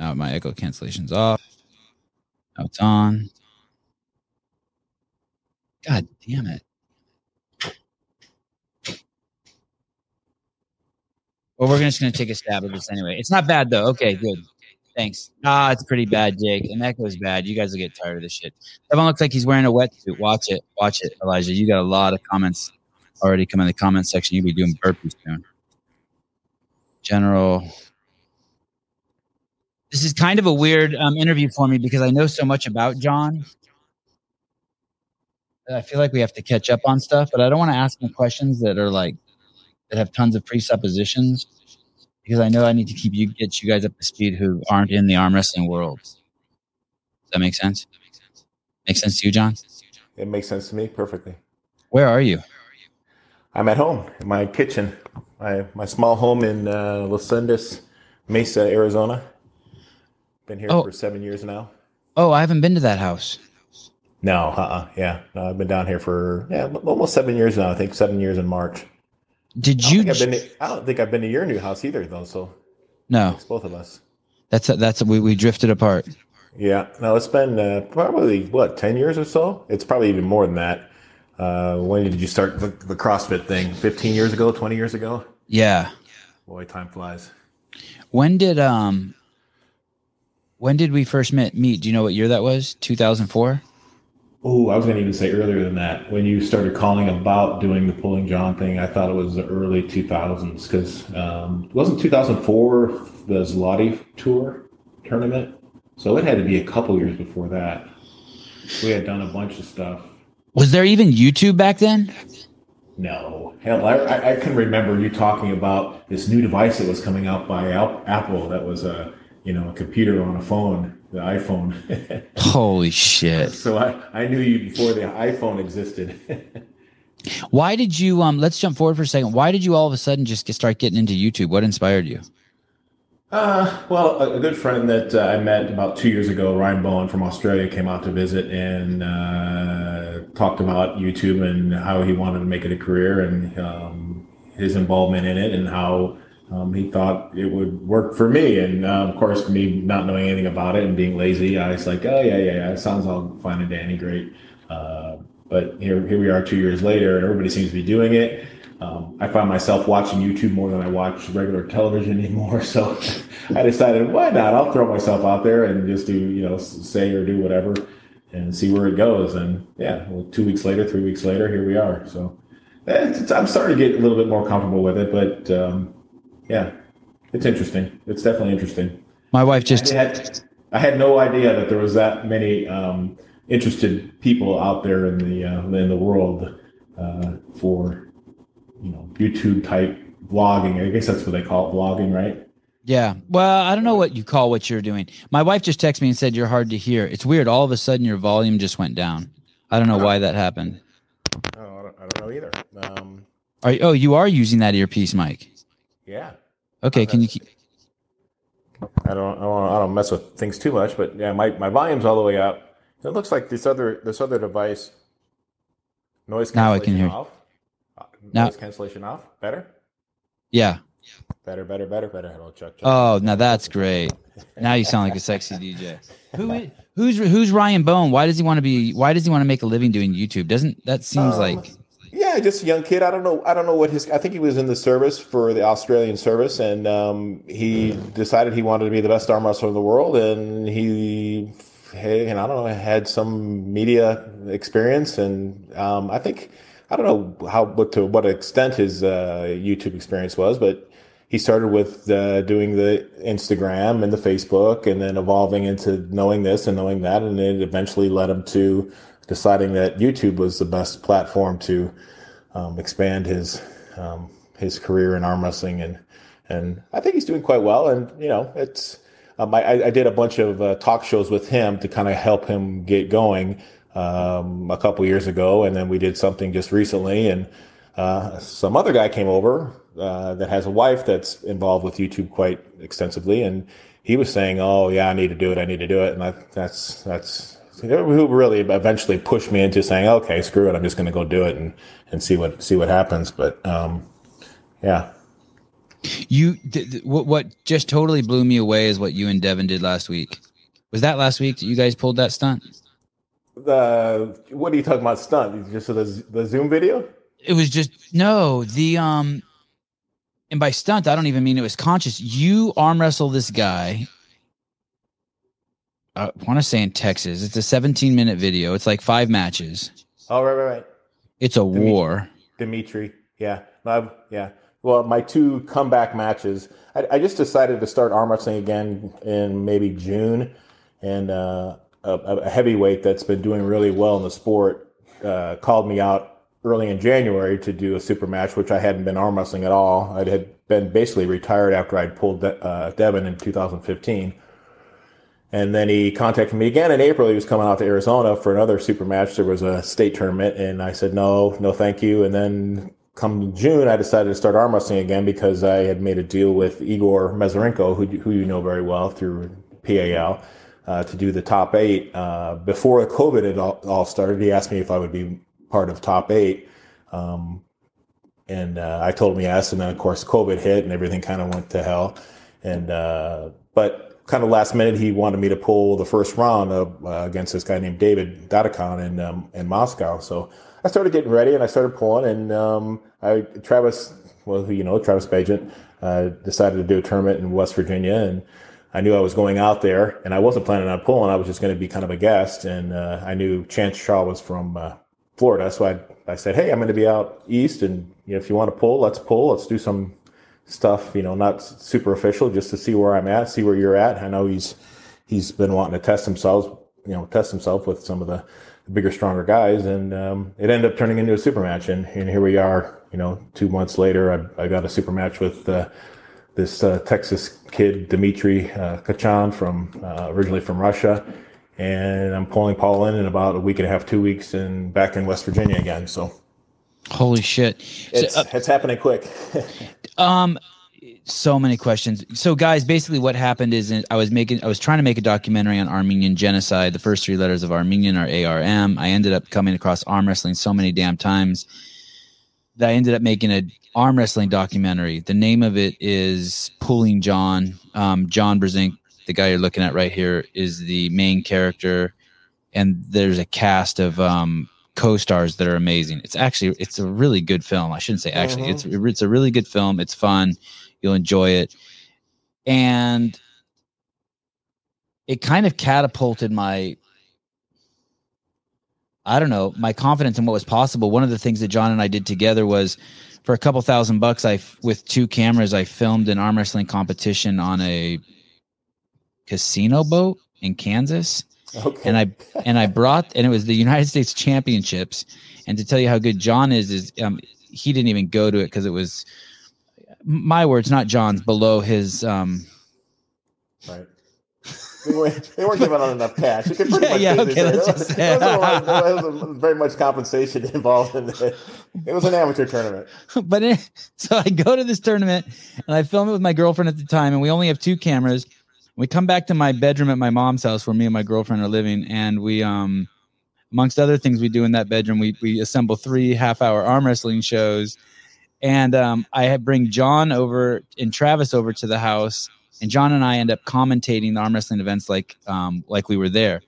Now my echo cancellation's off. Now it's on. God damn it. Well, we're just going to take a stab at this anyway. It's not bad though. Okay, good. Thanks. Ah, it's pretty bad, Jake. And that goes bad. You guys will get tired of this shit. Everyone looks like he's wearing a wetsuit. Watch it. Watch it, Elijah. You got a lot of comments already come in the comment section. You'll be doing burpees soon. General. This is kind of a weird um, interview for me because I know so much about John. I feel like we have to catch up on stuff, but I don't want to ask him questions that are like that have tons of presuppositions because I know I need to keep you get you guys up to speed who aren't in the arm wrestling world. Does that make sense? Make sense to you, John? It makes sense to me perfectly. Where are you? I'm at home in my kitchen, my my small home in uh, Los Mesa, Arizona. Been here Oh. for seven years now. Oh, I haven't been to that house. No, uh-uh, yeah, no, I've been down here for yeah, almost seven years now. I think seven years in March. Did I don't, you? think to, I don't think I've been to your new house either, though. So no, it's both of us. that's that's we we drifted apart. Yeah, no, it's been uh, probably what ten years or so. It's probably even more than that. Uh, when did you start the, the CrossFit thing? Fifteen years ago? Twenty years ago? Yeah. Boy, time flies. When did um? When did we first meet? Meet? Do you know what year that was? Two thousand four. Oh, I was going to even say earlier than that. When you started calling about doing the pulling John thing, I thought it was the early 2000s because um, wasn't 2004 the Zloty Tur tournament? So it had to be a couple years before that. We had done a bunch of stuff. Was there even YouTube back then? No, hell, I, I, can remember you talking about this new device that was coming out by Apple. That was a you know a computer on a phone, the iPhone. Holy shit! so I, I knew you before the iPhone existed. Why did you um? Let's jump forward for a second. Why did you all of a sudden just get, start getting into YouTube? What inspired you? Uh, well, a, a good friend that uh, I met about two years ago, Ryan Bowen from Australia, came out to visit and uh, talked about YouTube and how he wanted to make it a career and um, his involvement in it and how um, he thought it would work for me. And uh, of course, me not knowing anything about it and being lazy, I was like, oh yeah, yeah, yeah, it sounds all fine and dandy, great. Uh, but here, here we are, two years later, and everybody seems to be doing it. Um, I find myself watching YouTube more than I watch regular television anymore. So I decided, why not? I'll throw myself out there and just do, you know, say or do whatever and see where it goes. And yeah, well, two weeks later, three weeks later, here we are. So eh, I'm starting to get a little bit more comfortable with it, but um, yeah, it's interesting. It's definitely interesting. My wife just I had, I had no idea that there was that many um, interested people out there in the uh, in the world uh, for you know YouTube type vlogging. I guess that's what they call it, vlogging, right? Yeah. Well, I don't know what you call what you're doing. My wife just texted me and said you're hard to hear. It's weird. All of a sudden, your volume just went down. I don't know why that happened. Oh, I don't, I don't know either. Um, Are oh, you are using that earpiece, Mike? yeah, Okay. Can you keep? I don't, I don't I don't mess with things too much, but yeah, my, my volume's all the way up. It looks like this other this other device noise Now I cancellation can hear. off. Uh, Now- Noise cancellation off. Better. Yeah. Better, better, better, better. Hello, Chuck. Chuck. Oh, now that's great. Now you sound like a sexy DJ. Who is, who's who's Ryan Bowen? Why does he want to be? Why does he want to make a living doing YouTube? Doesn't that seems Um, like? Yeah, just a young kid. I don't know. I don't know what his. I think he was in the service for the Australian service, and um, he decided he wanted to be the best arm wrestler in the world. And he, hey, and I don't know, had some media experience, and um, I think I don't know how, what to what extent his uh, YouTube experience was, but he started with uh, doing the Instagram and the Facebook, and then evolving into knowing this and knowing that, and it eventually led him to deciding that YouTube was the best platform to um, expand his um, his career in arm wrestling, and and I think he's doing quite well. And you know, it's um, I, I did a bunch of uh, talk shows with him to kind of help him get going um, a couple years ago, and then we did something just recently, and uh, some other guy came over uh, that has a wife that's involved with YouTube quite extensively, and he was saying, "Oh yeah, I need to do it. I need to do it," and I, that's that's who really eventually pushed me into saying, "Okay, screw it. I'm just going to go do it and and see what see what happens." But um, yeah, You th- th- what what just totally blew me away is what you and Devon did last week. Was that last week that you guys pulled that stunt? The what are you talking about? Stunt? Just the the Zoom video? It was just no the um, and by stunt I don't even mean it was conscious. You arm wrestle this guy. I want to say in Texas. It's a 17 minute video. It's like five matches. Oh right, right, right. It's a war. Dimitri, yeah, no, yeah. Well, my two comeback matches. I, I, just decided to start arm wrestling again in maybe June, and uh, a, a, heavyweight that's been doing really well in the sport uh, called me out early in January to do a super match, which I hadn't been arm wrestling at all. I had been basically retired after I'd pulled De- uh, Devon in 2015. And then he contacted me again in April. He was coming out to Arizona for another super match. There was a state tournament, and I said no, no, thank you. And then come June, I decided to start arm wrestling again because I had made a deal with Igor Mazurenko, who, who you know very well through PAL, uh, to do the top eight. Uh, before COVID had all, all, started, he asked me if I would be part of top eight. Um, and uh, I told him yes. And then, of course, COVID hit and everything kind of went to hell. And, uh, but kind of last minute, he wanted me to pull the first round uh, against this guy named David Dadikyan in, um, in Moscow. So I started getting ready and I started pulling. And um, I, Travis, well, you know, Travis Bagent, uh, decided to do a tournament in West Virginia. And I knew I was going out there and I wasn't planning on pulling. I was just going to be kind of a guest. And uh, I knew Chance Shaw was from uh, Florida. So I, I said, Hey, I'm going to be out east. And you know, if you want to pull, let's pull. Let's do some stuff, you know, not super official, just to see where I'm at, see where you're at. I know he's he's been wanting to test himself, you know, test himself with some of the, bigger, stronger guys. And um, it ended up turning into a super match. And, and here we are, you know, two months later, I, I got a super match with uh, this uh, Texas kid, Dmitry uh, Kachan, from uh, originally from Russia, and I'm pulling Paul in in about a week and a half, two weeks, and back in West Virginia again. So, holy shit, it's, so, uh, it's happening quick. um, so many questions. So, guys, basically, what happened is I was making, I was trying to make a documentary on Armenian genocide. The first three letters of Armenian are ARM. I ended up coming across arm wrestling so many damn times that I ended up making a arm wrestling documentary. The name of it is Pulling John. Um, John Brzenk, the guy you're looking at right here, is the main character, and there's a cast of um, co-stars that are amazing. It's actually it's a really good film. I shouldn't say actually. Mm-hmm. It's it's a really good film. It's fun. You'll enjoy it, and it kind of catapulted my I don't know, my confidence in what was possible. One of the things that John and I did together was for a couple thousand bucks, I with two cameras, I filmed an arm wrestling competition on a casino boat in Kansas. Okay. And I and I brought and it was the United States Championships. And to tell you how good John is, is um, he didn't even go to it because it was my words, not John's, below his um, right. They weren't, they weren't giving out enough cash. You could pretty yeah, much yeah, okay, let's just say. There was, was very much compensation involved in it. It was an amateur tournament. But it, so I go to this tournament and I film it with my girlfriend at the time, and we only have two cameras. We come back to my bedroom at my mom's house where me and my girlfriend are living, and we um amongst other things we do in that bedroom, we we assemble three half hour arm wrestling shows. And um, I bring John over and Travis over to the house and John and I end up commentating the arm wrestling events like um, like we were there.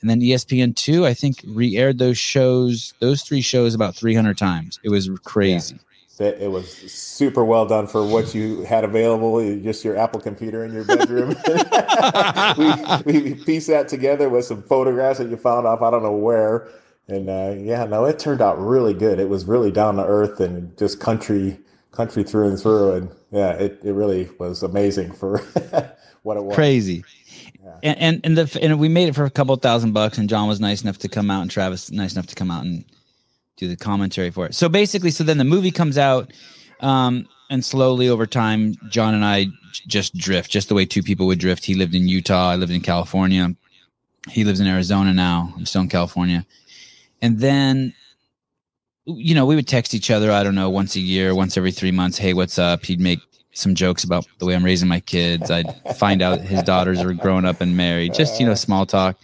And then ESPN two, I think, re-aired those shows, those three shows about 300 times. It was crazy. Yeah. It was super well done for what you had available, just your Apple computer in your bedroom. we, we pieced that together with some photographs that you found off I don't know where. And uh, yeah, no, it turned out really good. It was really down to earth and just country country through and through. And yeah, it, it really was amazing for what it was. Crazy. Yeah. And, and and the and we made it for a couple thousand bucks, and John was nice enough to come out, and Travis nice enough to come out and do the commentary for it. So basically, so then the movie comes out, um, and slowly over time, John and I just drift, just the way two people would drift. He lived in Utah, I lived in California. He lives in Arizona now. I'm still in California. And then you know, we would text each other, I don't know, once a year, once every three months. Hey, what's up? He'd make some jokes about the way I'm raising my kids. I'd find out his daughters are grown up and married, just, you know, small talk.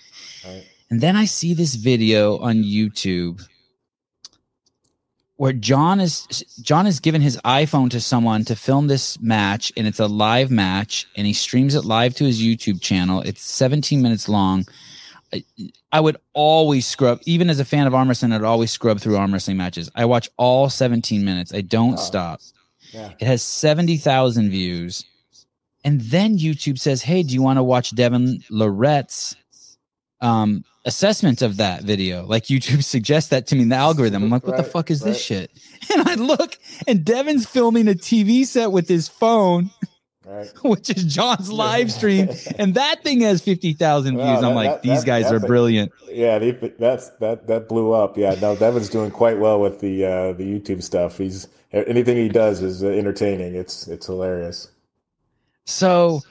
And then I see this video on YouTube where John is John has given his iPhone to someone to film this match, and it's a live match, and he streams it live to his YouTube channel. It's 17 minutes long. I, I would always scrub, even as a fan of arm wrestling, I'd always scrub through arm wrestling matches. I watch all 17 minutes. I don't oh, stop. Yeah. It has 70,000 views. And then YouTube says, Hey, do you want to watch Devon Larratt's um, assessment of that video. Like YouTube suggests that to me in the algorithm. I'm like, what right, the fuck is right. this shit? And I look, and Devon's filming a TV set with his phone. Right. Which is John's live stream, and that thing has fifty thousand views. I'm like, that, these that, guys are brilliant. Yeah, that's that that blew up. Yeah, no, Devon's doing quite well with the uh, the YouTube stuff. He's anything he does is entertaining. It's it's hilarious. So,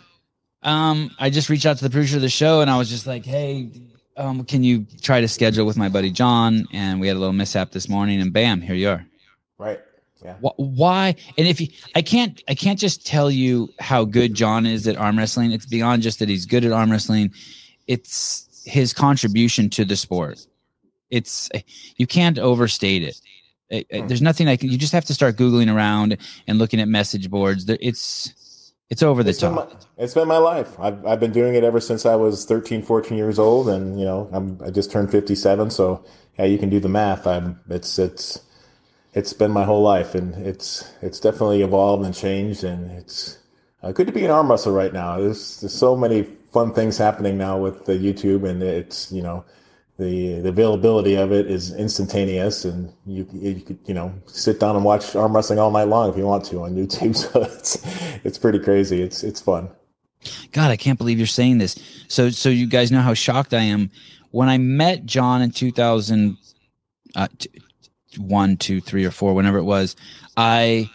um, I just reached out to the producer of the show, and I was just like, hey, um, can you try to schedule with my buddy John? And we had a little mishap this morning, and bam, here you are. Right. Yeah. Why? And if you, I can't, I can't just tell you how good John is at arm wrestling. It's beyond just that he's good at arm wrestling. It's his contribution to the sport. It's you can't overstate it. it, it hmm. there's nothing I can. You just have to start googling around and looking at message boards. It's it's over the it's top. Been my, it's been my life. I've, I've been doing it ever since I was 13, 14 years old. And, you know, I'm, I just turned 57. So yeah, you can do the math. I'm, it's, it's, it's been my whole life and it's, it's definitely evolved and changed. And it's uh, good to be an arm wrestler right now. There's, there's so many fun things happening now with the YouTube and it's, you know, the, the availability of it is instantaneous and you, you could, you know, sit down and watch arm wrestling all night long if you want to on YouTube. So it's, it's pretty crazy. It's, it's fun. God, I can't believe you're saying this. So, so you guys know how shocked I am when I met John in 2000, uh, t- one, two, three or four, whenever it was, I,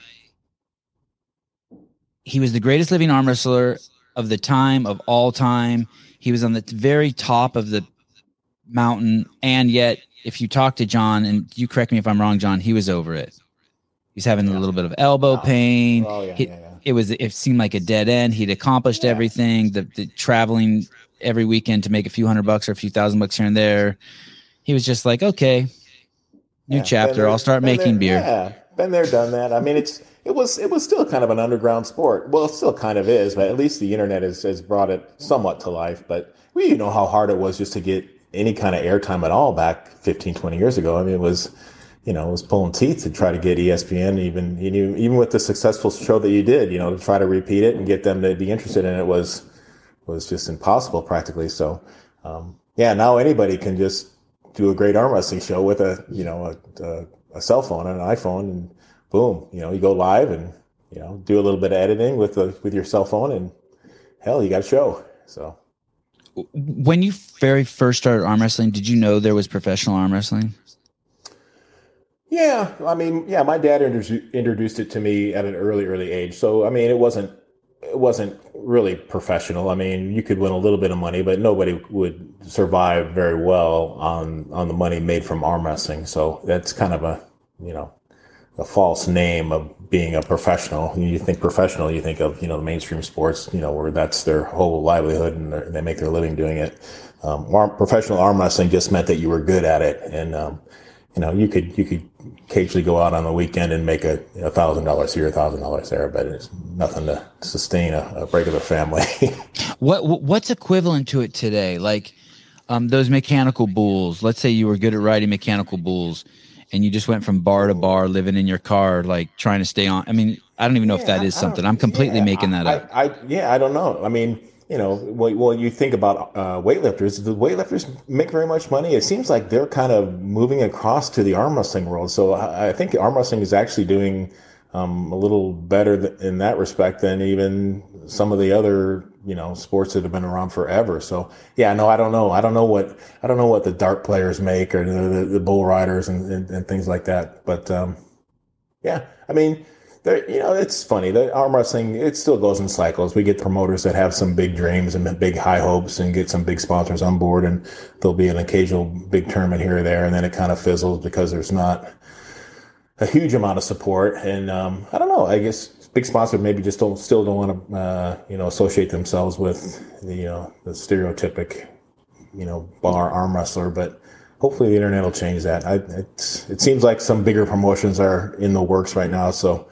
he was the greatest living arm wrestler of the time of all time. He was on the very top of the mountain, and yet if you talk to John, and you correct me if I'm wrong, John, he was over it. He's having yeah. a little bit of elbow oh. pain. Oh, yeah, he, yeah, yeah. It was it seemed like a dead end. He'd accomplished everything. The, the traveling every weekend to make a few hundred bucks or a few thousand bucks here and there. He was just like, okay, new chapter. There, I'll start making there, beer. Yeah, been there, done that. I mean, it's it was it was still kind of an underground sport. Well, it still kind of is, but at least the internet has, has brought it somewhat to life. But we you know how hard it was just to get any kind of airtime at all back 15, 20 years ago. I mean, it was, you know, it was pulling teeth to try to get ESPN, even, know, even with the successful show that you did, you know, to try to repeat it and get them to be interested in it was, was just impossible practically. So, um, yeah, now anybody can just do a great arm wrestling show with a, you know, a, a, a cell phone and an iPhone and boom, you know, you go live and, you know, do a little bit of editing with the, with your cell phone and hell, you got a show. So, when you very first started arm wrestling, did you know there was professional arm wrestling? Yeah, I mean, yeah, my dad introduced it to me at an early, early age. So, I mean, it wasn't it wasn't really professional. I mean, you could win a little bit of money, but nobody would survive very well on on the money made from arm wrestling. So that's kind of a you know a false name of being a professional. You think professional, you think of you know the mainstream sports, you know where that's their whole livelihood and they make their living doing it. Um, arm, professional arm wrestling just meant that you were good at it, and um, you know you could you could occasionally go out on the weekend and make a thousand dollars here, a thousand dollars there, but it's nothing to sustain a, break of a family. what what's equivalent to it today? Like um, those mechanical bulls. Let's say you were good at riding mechanical bulls and you just went from bar to bar living in your car like trying to stay on i mean i don't even know yeah, if that is something. i'm completely yeah, making that I, up. I, yeah i don't know. I mean you know well, well you think about uh, weightlifters the weightlifters make very much money. It seems like they're kind of moving across to the arm wrestling world. So i, I think arm wrestling is actually doing um, a little better th- in that respect than even some of the other you know sports that have been around forever. So yeah, no, I don't know. I don't know what I don't know what the dart players make or the, the, the bull riders and, and, and, things like that. But um, yeah, I mean, you know, it's funny. The arm wrestling it still goes in cycles. We get promoters that have some big dreams and big high hopes and get some big sponsors on board, and there'll be an occasional big tournament here or there, and then it kind of fizzles because there's not a huge amount of support. And um, I don't know. I guess big sponsors maybe just don't still don't want to uh, you know associate themselves with the uh, the stereotypic you know bar arm wrestler, but hopefully the internet will change that. I, it seems like some bigger promotions are in the works right now, so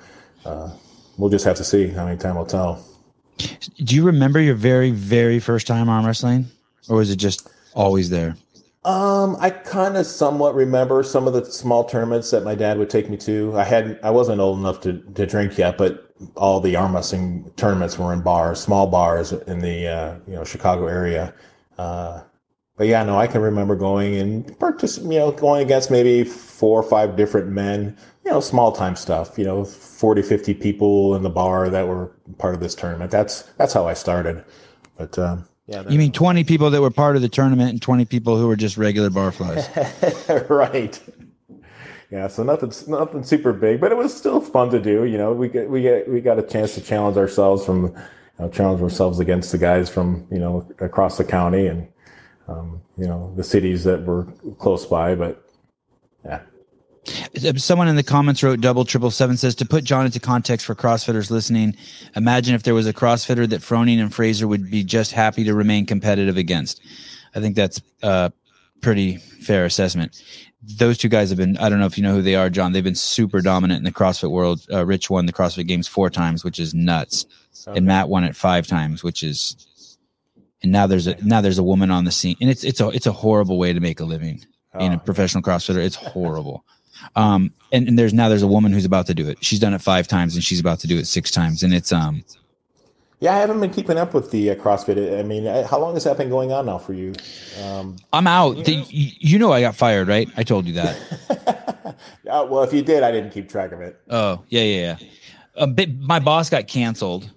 uh, we'll just have to see. How many time will tell. Do you remember your very, very first time arm wrestling, or was it just always there? Um, I kind of somewhat remember some of the small tournaments that my dad would take me to. I hadn't, I wasn't old enough to, to drink yet, but all the arm wrestling tournaments were in bars, small bars in the uh, you know Chicago area. Uh, but yeah, no, I can remember going and purchase, you know, going against maybe four or five different men, you know, small time stuff, you know, 40, 50 people in the bar that were part of this tournament. That's, that's how I started. But, um, yeah. You mean 20 people that were part of the tournament and 20 people who were just regular barflies. right. Yeah. So nothing, nothing super big, but it was still fun to do. You know, we get, we get, we got a chance to challenge ourselves from, you know, challenge ourselves against the guys from, you know, across the county and, um, you know, the cities that were close by. But yeah. Someone in the comments wrote double triple seven says to put John into context for CrossFitters listening. Imagine if there was a CrossFitter that Froning and Fraser would be just happy to remain competitive against. I think that's a pretty fair assessment. Those two guys have been, I don't know if you know who they are, John. They've been super dominant in the CrossFit world. Uh, Rich won the CrossFit Games four times, which is nuts. Okay. And Matt won it five times, which is and now there's a now there's a woman on the scene, and it's it's a it's a horrible way to make a living oh, in a professional CrossFitter. It's horrible. um, and, and there's now there's a woman who's about to do it. She's done it five times, and she's about to do it six times, and it's um. Yeah, I haven't been keeping up with the uh, CrossFit. I mean, uh, how long has that been going on now for you? Um, I'm out. You know? You know, I got fired, right? I told you that. uh, well, if you did, I didn't keep track of it. Oh, yeah, yeah, yeah. My boss got canceled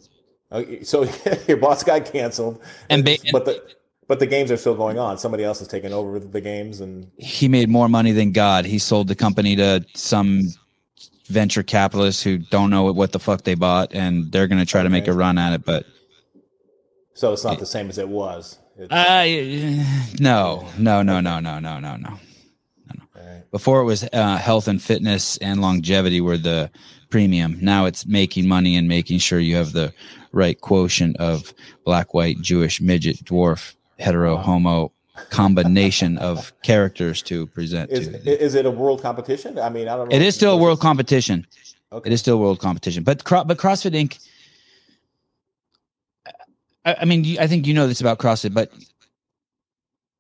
Okay, so your boss got canceled, and ba- but the but the games are still going on. Somebody else is taking over the games, and he made more money than God. He sold the company to some venture capitalists who don't know what the fuck they bought, and they're going to try okay. to make a run at it. But so it's not it, the same as it was. Uh, no, no, no, no, no, no, no, no. no. Right. Before it was uh, health and fitness and longevity were the premium. Now it's making money and making sure you have the right quotient of black, white, Jewish, midget, dwarf, hetero, homo combination of characters to present is, to. Is it a world competition? I mean, I don't know. It is still a world competition. Okay. It is still a world competition, but but CrossFit Inc. I, I mean, I think you know this about CrossFit, but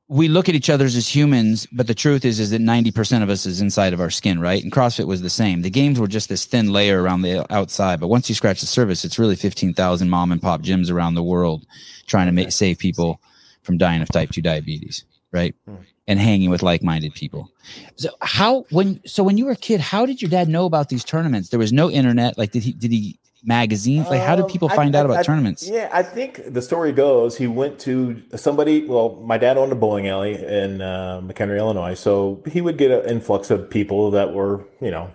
we look at each other as humans, but the truth is, is that 90% of us is inside of our skin, right? And CrossFit was the same. The games were just this thin layer around the outside. But once you scratch the surface, it's really 15,000 mom and pop gyms around the world trying to make, save people from dying of type 2 diabetes, right? Hmm. And hanging with like-minded people. So how, when, so when you were a kid, how did your dad know about these tournaments? There was no internet. Like, did he, did he magazines? Like, how do um, people find I, out about I, tournaments? Yeah, I think the story goes he went to somebody. Well, my dad owned a bowling alley in uh, McHenry, Illinois, so he would get an influx of people that were, you know,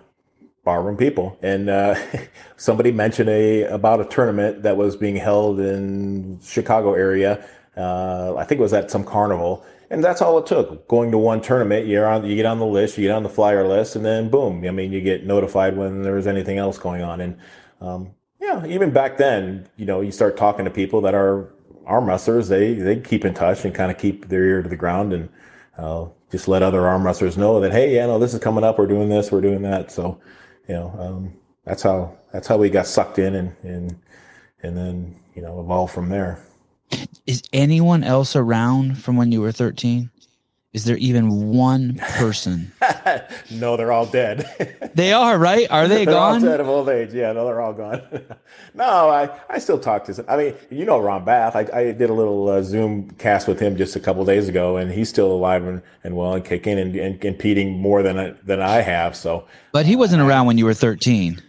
barroom people. And uh, somebody mentioned a about a tournament that was being held in Chicago area. Uh, I think it was at some carnival. And that's all it took. Going to one tournament, you're on, you get on the list, you get on the flyer list, and then boom. I mean, you get notified when there was anything else going on. And um, yeah, even back then, you know, you start talking to people that are arm wrestlers. They they keep in touch and kind of keep their ear to the ground and uh, just let other arm wrestlers know that hey, yeah, no, this is coming up. We're doing this. We're doing that. So, you know, um, that's how that's how we got sucked in and and and then you know evolved from there. Is anyone else around from when you were thirteen? Is there even one person? no, they're all dead. they are, right? Are they they're gone? All dead of old age. Yeah, no, they're all gone. no, I, I still talk to some. I mean, you know Ron Bath. I, I did a little uh, Zoom cast with him just a couple days ago, and he's still alive and, and well and kicking and, and competing more than than I have. So, but he wasn't around when you were thirteen.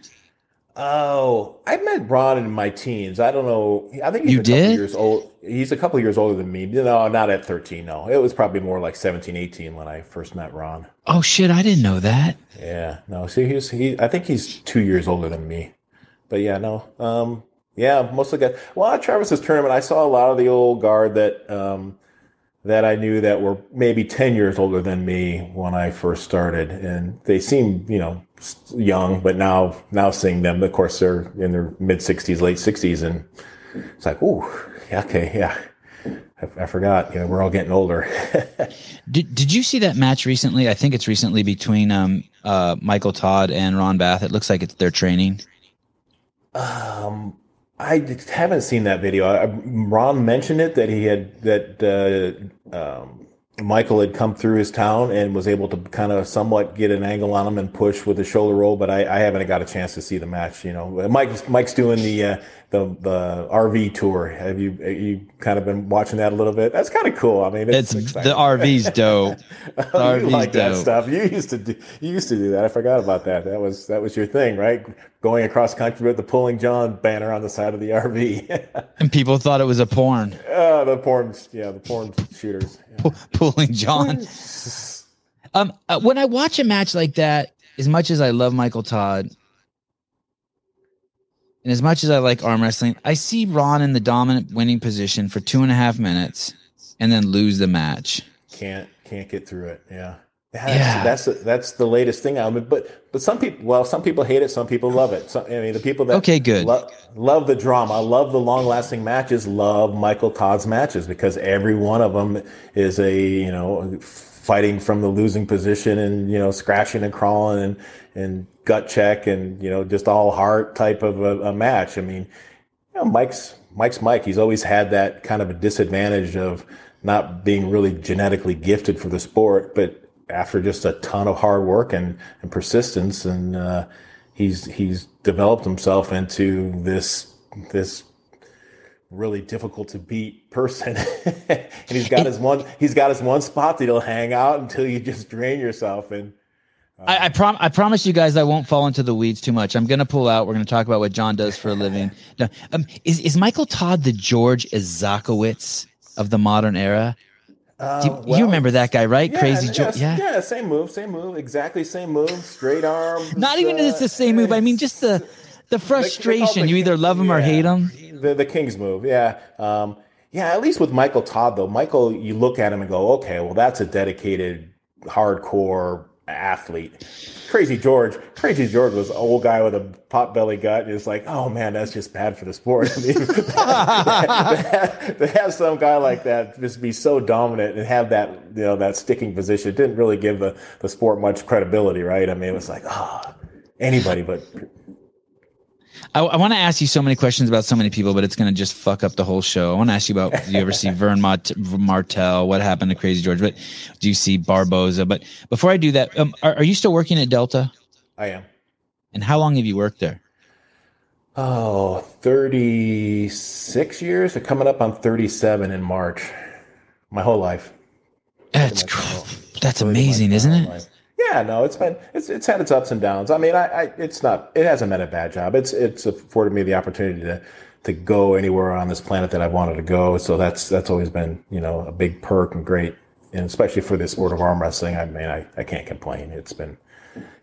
Oh, I met Ron in my teens. I don't know. I think he's you a did? couple years old. He's a couple years older than me. No, not at 13. No, it was probably more like 17, 18 when I first met Ron. Oh shit, I didn't know that. Yeah, no. See, he's he. I think he's two years older than me. But yeah, no. Um, yeah, mostly got. Well, at Travis's tournament, I saw a lot of the old guard that um, that I knew that were maybe 10 years older than me when I first started. And they seemed, you know, young, but now, now seeing them, of course, they're in their mid sixties, late sixties. And it's like, ooh, okay, yeah. I, I forgot. You know, we're all getting older. did Did you see that match recently? I think it's recently between um uh Michael Todd and Ron Bath. It looks like it's their training. Um, I haven't seen that video. I, Ron mentioned it that he had that uh, um, Michael had come through his town and was able to kind of somewhat get an angle on him and push with the shoulder roll, but I, I haven't got a chance to see the match. You know, Mike's Mike's doing the uh, the the RV tour. Have you you kind of been watching that a little bit? That's kind of cool. I mean, it's, it's the RV's dope. The oh, RV's like dope. that stuff. You used to do you used to do that. I forgot about that. That was that was your thing, right? Going across country with the Pulling John banner on the side of the RV. and people thought it was a porn. Uh, the porn, yeah, the porn shooters. Yeah. Pulling John. um, uh, when I watch a match like that, as much as I love Michael Todd, and as much as I like arm wrestling, I see Ron in the dominant winning position for two and a half minutes and then lose the match. Can't can't get through it. Yeah. That's, yeah, that's that's the latest thing. I mean, but but some people, well, some people hate it, some people love it. Some, I mean, the people that okay, good, lo- love the drama, love the long lasting matches, love Michael Todd's matches because every one of them is a you know fighting from the losing position and you know scratching and crawling and and gut check and you know just all heart type of a, a match. I mean, you know, Mike's Mike's Mike. He's always had that kind of a disadvantage of not being really genetically gifted for the sport, but after just a ton of hard work and, and persistence, and uh, he's he's developed himself into this this really difficult to beat person. and he's got his one he's got his one spot that he'll hang out until you just drain yourself and uh, I, I, prom- I promise you guys I won't fall into the weeds too much. I'm going to pull out. We're going to talk about what John does for a living. No, um, is, is Michael Todd the George Izakowitz of the modern era? Uh, you, well, you, remember that guy, right? Yeah, Crazy George. Yeah, yeah, same move, same move, exactly same move, straight arm. Not even uh, it's the same move. I mean, just the the frustration. The, you either love him yeah, or hate him. The the King's move, yeah. Um, yeah, at least with Michael Todd though. Michael, you look at him and go, okay, well, that's a dedicated, hardcore athlete. Crazy George, Crazy George was an old guy with a pot belly gut. And it's like, oh man, that's just bad for the sport. I mean, to have some guy like that just be so dominant and have that, you know, that sticking position didn't really give the, the sport much credibility, right? I mean, it was like, ah, oh, anybody but I, I want to ask you so many questions about so many people, but it's going to just fuck up the whole show. I want to ask you about do you ever see Vern Mart- Martel? What happened to Crazy George? But do you see Barboza? But before I do that, um, are, are you still working at Delta? I am. And how long have you worked there? Oh, 36 years. They're coming up on 37 in March. My whole life. That's cool. That's amazing, isn't it? Life. Yeah, no, it's been it's it's had its ups and downs. I mean, I, I it's not it hasn't been a bad job. It's it's afforded me the opportunity to to go anywhere on this planet that I wanted to go. So that's that's always been you know a big perk and great, and especially for the sport of arm wrestling. I mean, I, I can't complain. It's been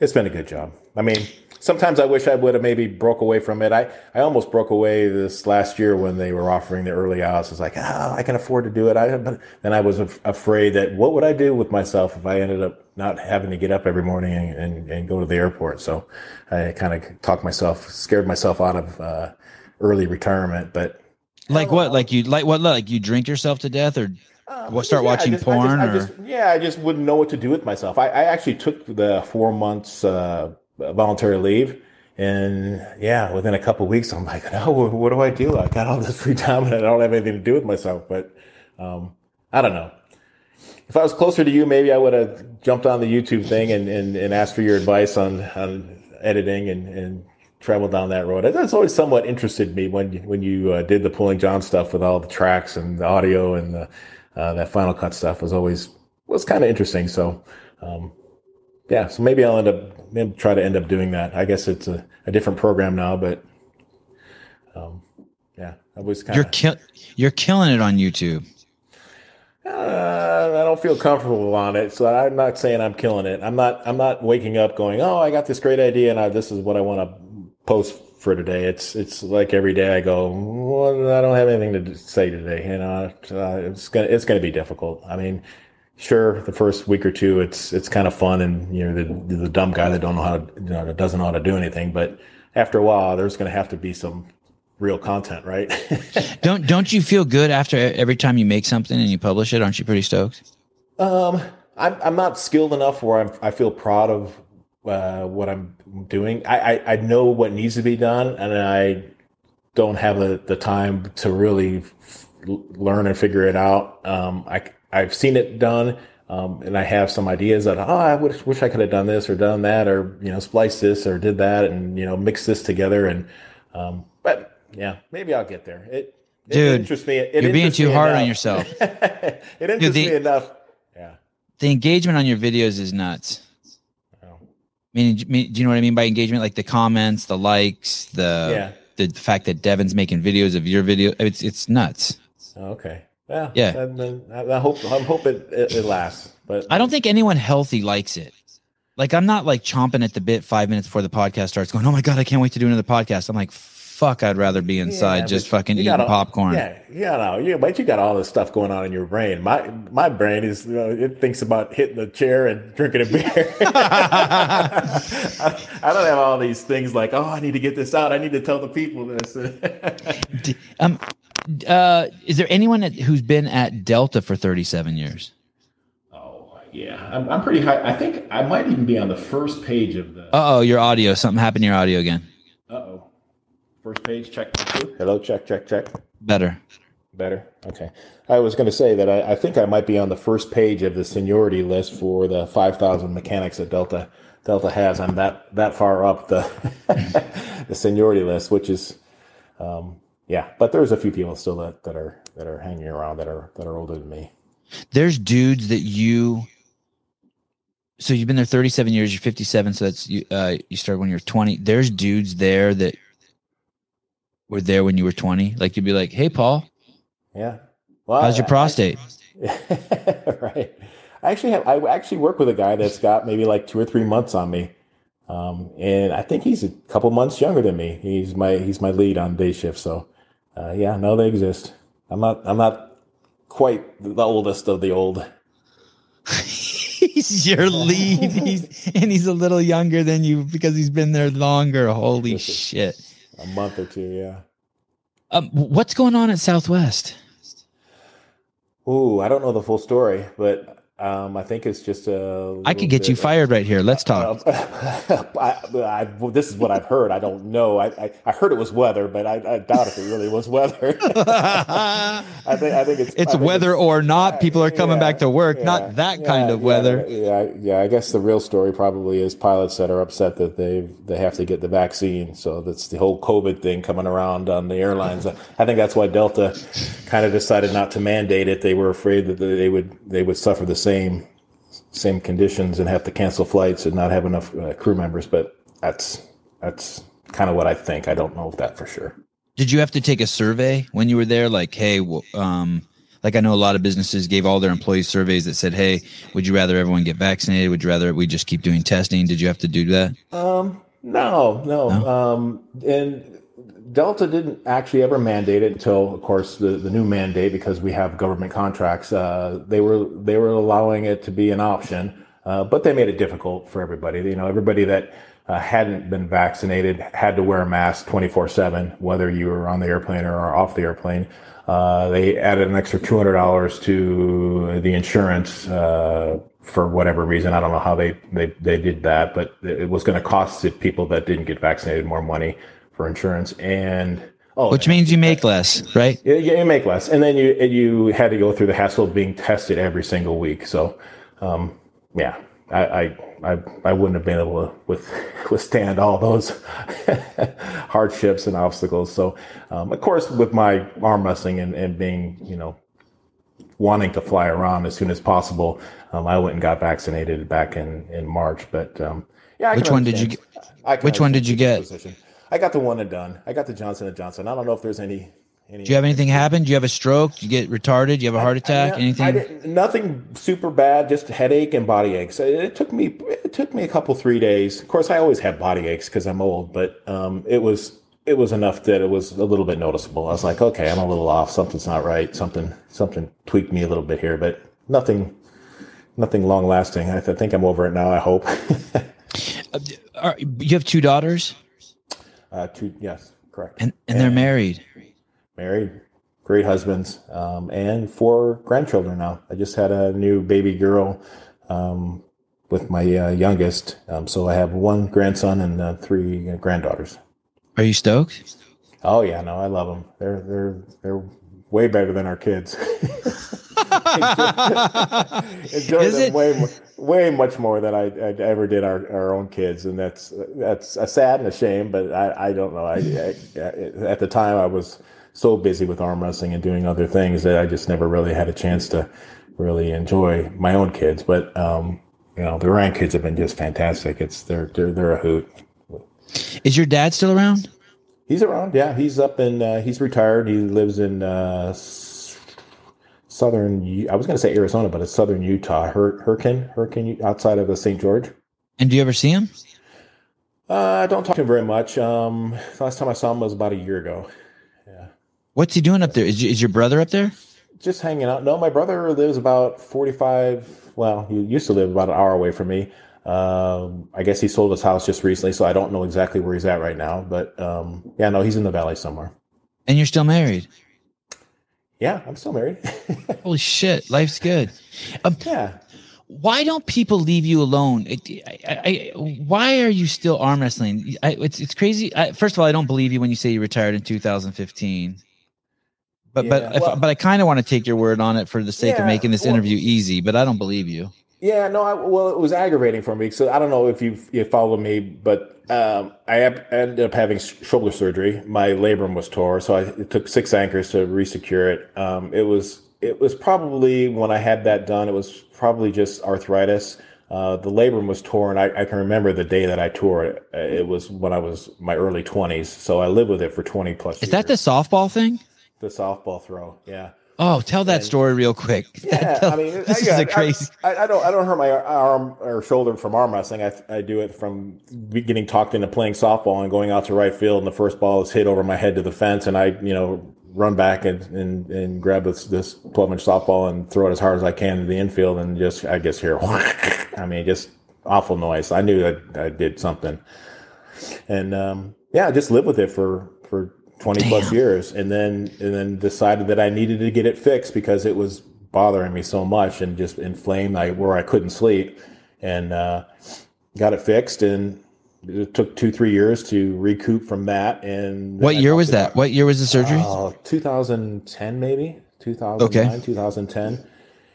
it's been a good job. I mean, sometimes I wish I would have maybe broke away from it. I, I almost broke away this last year when they were offering the early outs. was like, oh, I can afford to do it. I, but then I was af- afraid that what would I do with myself if I ended up not having to get up every morning and, and, and go to the airport. So I kind of talked myself, scared myself out of uh, early retirement. But like what? Like you like what? Like you drink yourself to death or uh, start yeah, watching just, porn? I just, I just, yeah, I just wouldn't know what to do with myself. I, I actually took the four months uh, voluntary leave. And yeah, within a couple weeks, I'm like, no, what do I do? I got all this free time and I don't have anything to do with myself. But um, I don't know. If I was closer to you, maybe I would have jumped on the YouTube thing and, and, and asked for your advice on, on editing and, and travel down that road. That's always somewhat interested me when you, when you uh, did the pulling John stuff with all the tracks and the audio and the, uh, that Final Cut stuff was always was kind of interesting. So um, yeah, so maybe I'll end up maybe try to end up doing that. I guess it's a, a different program now, but um, yeah, I was kind of you're you're killing it on YouTube. Uh, I don't feel comfortable on it, so I'm not saying I'm killing it. I'm not. I'm not waking up going, "Oh, I got this great idea, and I, this is what I want to post for today." It's it's like every day I go, well, I don't have anything to say today. You know, uh, it's gonna it's gonna be difficult. I mean, sure the first week or two it's it's kind of fun and you know the the dumb guy that don't know how to you know that doesn't know how to do anything but after a while there's going to have to be some real content, right? don't don't you feel good after every time you make something and you publish it? Aren't you pretty stoked? Um, I'm I'm not skilled enough where I'm, I feel proud of uh, what I'm doing. I, I I know what needs to be done, and I don't have the the time to really f- learn and figure it out. Um, I I've seen it done. Um, and I have some ideas that oh I wish, wish I could have done this or done that or you know splice this or did that and you know mix this together and um, but yeah maybe I'll get there. It, it Dude, interests me. It you're being too hard enough. on yourself. it interests the- me enough. Yeah. the engagement on your videos is nuts. Oh. Meaning, mean, do you know what I mean by engagement? Like the comments, the likes, the Yeah. the fact that Devon's making videos of your video. It's it's nuts. Oh, Okay. Yeah. Yeah. And then I, I hope I hope it, it, it lasts. But I don't think anyone healthy likes it. Like I'm not like chomping at the bit five minutes before the podcast starts, going, "Oh my god, I can't wait to do another podcast." I'm like, "Fuck, I'd rather be inside Yeah, just fucking eating gotta- popcorn." Yeah, yeah, no, yeah, but you got all this stuff going on in your brain. My my brain is you know, it thinks about hitting the chair and drinking a beer. I, I don't have all these things like, oh, I need to get this out. I need to tell the people this. D- Um, uh, is there anyone that, who's been at Delta for 37 years? oh yeah, I'm, I'm pretty high. I think I might even be on the first page of the. Uh oh, your audio. Something happened to your audio again. First page. Check. Hello, check, check, check. Better. Better. Okay. I was going to say that I, I think I might be on the first page of the seniority list for the 5,000 mechanics that Delta Delta has. I'm that that far up the the seniority list, which is, um, yeah. But there's a few people still that, that are that are hanging around that are that are older than me. There's dudes that you. So you've been there 37 years. You're 57. So that's you. Uh, you started when you were 20. There's dudes there that were there when you were 20. Like you'd be like, "Hey, Paul, Yeah. Well, how's your I- prostate?" right. I actually have. I actually work with a guy that's got maybe like two or three months on me, um, and I think he's a couple months younger than me. He's my he's my lead on day shift. So, uh, yeah, no, they exist. I'm not. I'm not quite the oldest of the old. he's your lead. He's and he's a little younger than you because he's been there longer. Holy shit! A month or two, yeah. Um, what's going on at Southwest? Ooh, I don't know the full story, but um, I think it's just a. I could get you fired right here. Let's talk. I, I, well, this is what I've heard. I don't know. I, I, I heard it was weather, but I, I doubt if it really was weather. I think I think it's it's think whether or not people are coming yeah, back to work, yeah, not that yeah, kind of weather. Yeah, yeah. I guess the real story probably is pilots that are upset that they they have to get the vaccine. So that's the whole COVID thing coming around on the airlines. I think that's why Delta kind of decided not to mandate it. They were afraid that they would they would suffer the same same same conditions and have to cancel flights and not have enough uh, crew members. But that's that's kind of what I think. I don't know if that for sure. Did you have to take a survey when you were there? Like, hey, um, like I know a lot of businesses gave all their employees surveys that said, hey, would you rather everyone get vaccinated? Would you rather we just keep doing testing? Did you have to do that? Um, no, no. Um, and Delta didn't actually ever mandate it until, of course, the, the new mandate because we have government contracts. Uh, they were they were allowing it to be an option, uh, but they made it difficult for everybody. You know, everybody that uh, hadn't been vaccinated had to wear a mask 24 seven, whether you were on the airplane or off the airplane. Uh, they added an extra two hundred dollars to the insurance uh, for whatever reason. I don't know how they they, they did that, but it was going to cost the people that didn't get vaccinated more money for insurance. And oh, Which means you make less, right? yeah, yeah, you make less, and then you you had to go through the hassle of being tested every single week. So, um, yeah, I, I I I wouldn't have been able to with, withstand all those hardships and obstacles. So, um, of course, with my arm wrestling and, and being you know wanting to fly around as soon as possible, um, I went and got vaccinated back in in March. But um, yeah, I Which one did you can which one did you get? position. I got the one and done. I got the Johnson and Johnson. I don't know if there's any. any Do you have anything happen? Do you have a stroke? Do you get retarded? Do you have a heart attack? I- I Anything? nothing super bad, just headache and body aches. It, it took me it took me a couple three days. Of course, I always have body aches because I'm old, but um, it was it was enough that it was a little bit noticeable. I was like, okay, I'm a little off. Something's not right. Something something tweaked me a little bit here, but nothing nothing long lasting. I, th- think I'm over it now. I hope. Are, you have two daughters. Uh, two, yes, correct. And and they're married. married, great husbands, um, and four grandchildren now. I just had a new baby girl um, with my uh, youngest, um, so I have one grandson and uh, three granddaughters. Are you stoked? Oh yeah, no, I love them. They're they're they're way better than our kids. Enjoy Is them it? way mo- way much more than I, I ever did our, our own kids, and that's that's a sad and a shame. But I, I don't know. I, I at the time I was so busy with arm wrestling and doing other things that I just never really had a chance to really enjoy my own kids. But um, you know, the grandkids have been just fantastic. It's they're they're they're a hoot. Is your dad still around? He's around. Yeah, he's up in. Uh, he's retired. He lives in uh, southern. I was going to say Arizona, but it's southern Utah. Hur- Hurricane, Hurricane, outside of St. George. And do you ever see him? Uh, I don't talk to him very much. Um, last time I saw him was about a year ago. Yeah. What's he doing up there? Is, is your brother up there? Just hanging out. No, my brother lives about forty-five. Well, he used to live about an hour away from me. Um, I guess he sold his house just recently, so I don't know exactly where he's at right now. But um, yeah, no, he's in the valley somewhere. And you're still married? Yeah, I'm still married. Holy shit, life's good. Um, yeah. why don't people leave you alone? It, I, I, why are you still arm wrestling? I, it's it's crazy. I, first of all, I don't believe you when you say you retired in 2015. But Yeah, but if, well- but I kind of want to take your word on it for the sake Yeah, of making this well- interview easy. But I don't believe you. Yeah, no, I, well, it was aggravating for me. So I don't know if you you followed me, but um, I ab- ended up having sh- shoulder surgery. My labrum was tore, so I, it took six anchors to resecure it. Um, it was it was probably when I had that done, it was probably just arthritis. Uh, the labrum was torn. I, I can remember the day that I tore it. Uh, It was when I was my early twenties, so I lived with it for twenty plus. Is years. that the softball thing? the softball throw? Yeah. Oh, tell that story real quick. Yeah, Tell- I mean, this I, is I- a crazy. I, I don't, I don't hurt my arm or shoulder from arm wrestling. I, I do it from getting talked into playing softball and going out to right field, and the first ball is hit over my head to the fence, and I, you know, run back and and, and grab this this twelve inch softball and throw it as hard as I can to the infield, and just I guess hear, I mean, just awful noise. I knew that I did something, and um, yeah, I just lived with it for for 20 plus years and then and then decided that I needed to get it fixed because it was bothering me so much and just inflamed I, where I couldn't sleep and uh, got it fixed and it took two three years to recoup from that and What I year was that? What year was the surgery? uh, 2010 maybe 2009 Okay. 2010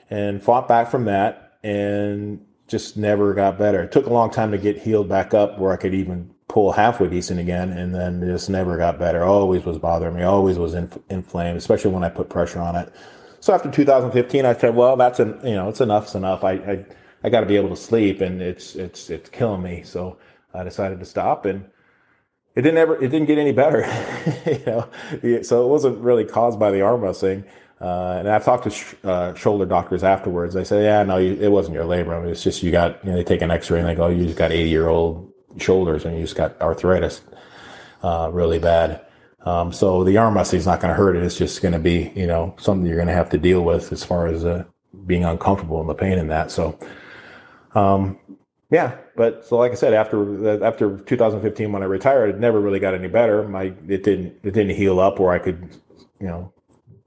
and fought back from that and just never got better it took a long time to get healed back up where i could even pull halfway decent again and then just never got better always was bothering me always was inf- inflamed especially when i put pressure on it so after 2015 i said well that's an you know it's enough it's enough i i, I got to be able to sleep and it's it's it's killing me so i decided to stop and it didn't ever it didn't get any better you know so it wasn't really caused by the arm wrestling uh, and I've talked to sh- uh, shoulder doctors afterwards. They say, "Yeah, no, you, it wasn't your labrum. It's just you got." You know, they take an X-ray and they go, "You just got 80-year-old shoulders and you just got arthritis, uh, really bad." Um, so the arm wrestling is not going to hurt it. It's just going to be, you know, something you're going to have to deal with as far as uh, being uncomfortable and the pain in that. So, um, yeah, but so like I said, after after 2015 when I retired, it never really got any better. My it didn't it didn't heal up where I could, you know,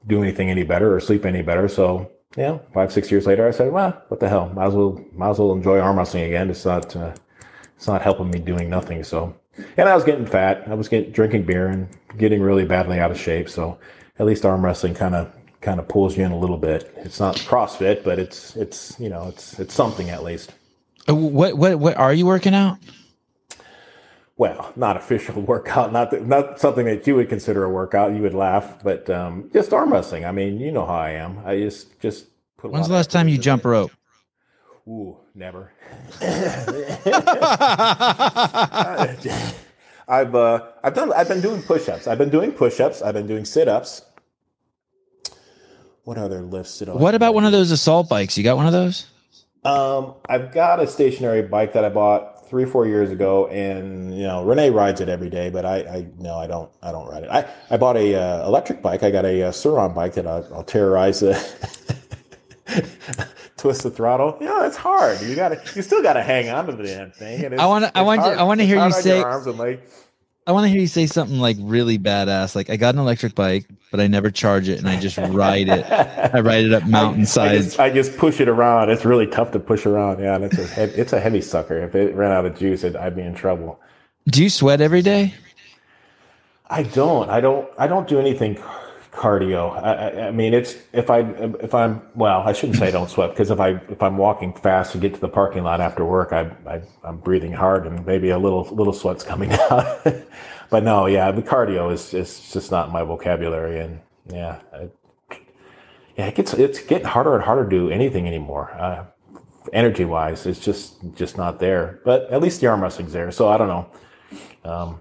do anything any better or sleep any better. So yeah, five six years later, I said, well, what the hell? Might as well might as well enjoy arm wrestling again. It's not uh, it's not helping me doing nothing. So and I was getting fat. I was getting drinking beer and getting really badly out of shape. So at least arm wrestling kind of kind of pulls you in a little bit. It's not CrossFit, but it's it's you know it's it's something at least. Uh, What what what are you working out? well, not official workout, not that, not something that you would consider a workout. You would laugh, but um, just arm wrestling. I mean, you know how I am. I just just put. When's the last time you jump rope? Ooh, never. I've uh, I've done. I've been doing push-ups. I've been doing push-ups. I've been doing sit-ups. What other lifts did I? What about one of those assault bikes? You got one of those? Um, I've got a stationary bike that I bought three, four years ago, and you know Renee rides it every day, but I, I no, I don't, I don't ride it. I, I bought a uh, electric bike. I got a, uh Sur-Ron bike that I'll, I'll terrorize the twist the throttle. Yeah, it's hard. You got to, you still got to hang on to the damn thing. I wanna- I want you- I wanna hear you say- arms and legs. I want to hear you say something like really badass. Like I got an electric bike, but I never charge it, and I just ride it. I ride it up mountainsides. I, I, just, I, just, push it around. It's really tough to push around. Yeah, and it's a heavy, it's a heavy sucker. If it ran out of juice, it, I'd be in trouble. Do you sweat every day? I don't. I don't. I don't do anything cardio. I, I, mean, it's if I if I'm well, I shouldn't say I don't sweat because if I if I'm walking fast to get to the parking lot after work, I, I am breathing hard and maybe a little little sweat's coming out. but no, yeah, the cardio is is just not my vocabulary, and yeah, yeah, it gets it's getting harder and harder to do anything anymore. Uh, energy wise, it's just just not there. But at least the arm wrestling's there, so I don't know. Um,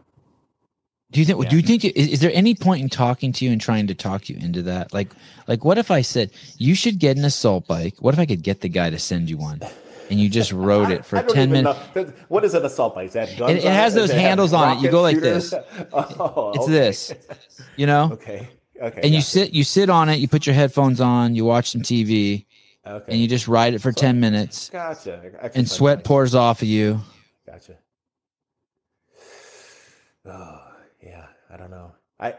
do you think? Yeah. Do you think? Is, is, there any point in talking to you and trying to talk you into that? Like, like what if I said you should get an assault bike? What if I could get the guy to send you one, and you just rode it for ten minutes? Know. What is an assault bike? Is that it, it has those handles on it. You go like this. oh, it's okay. this. You know. Okay. Okay. And you sit, you sit on it. You put your headphones on. You watch some TV. Okay. And you just ride it for so, ten minutes. Gotcha. And sweat pours off of you. Gotcha. Oh. I don't know. I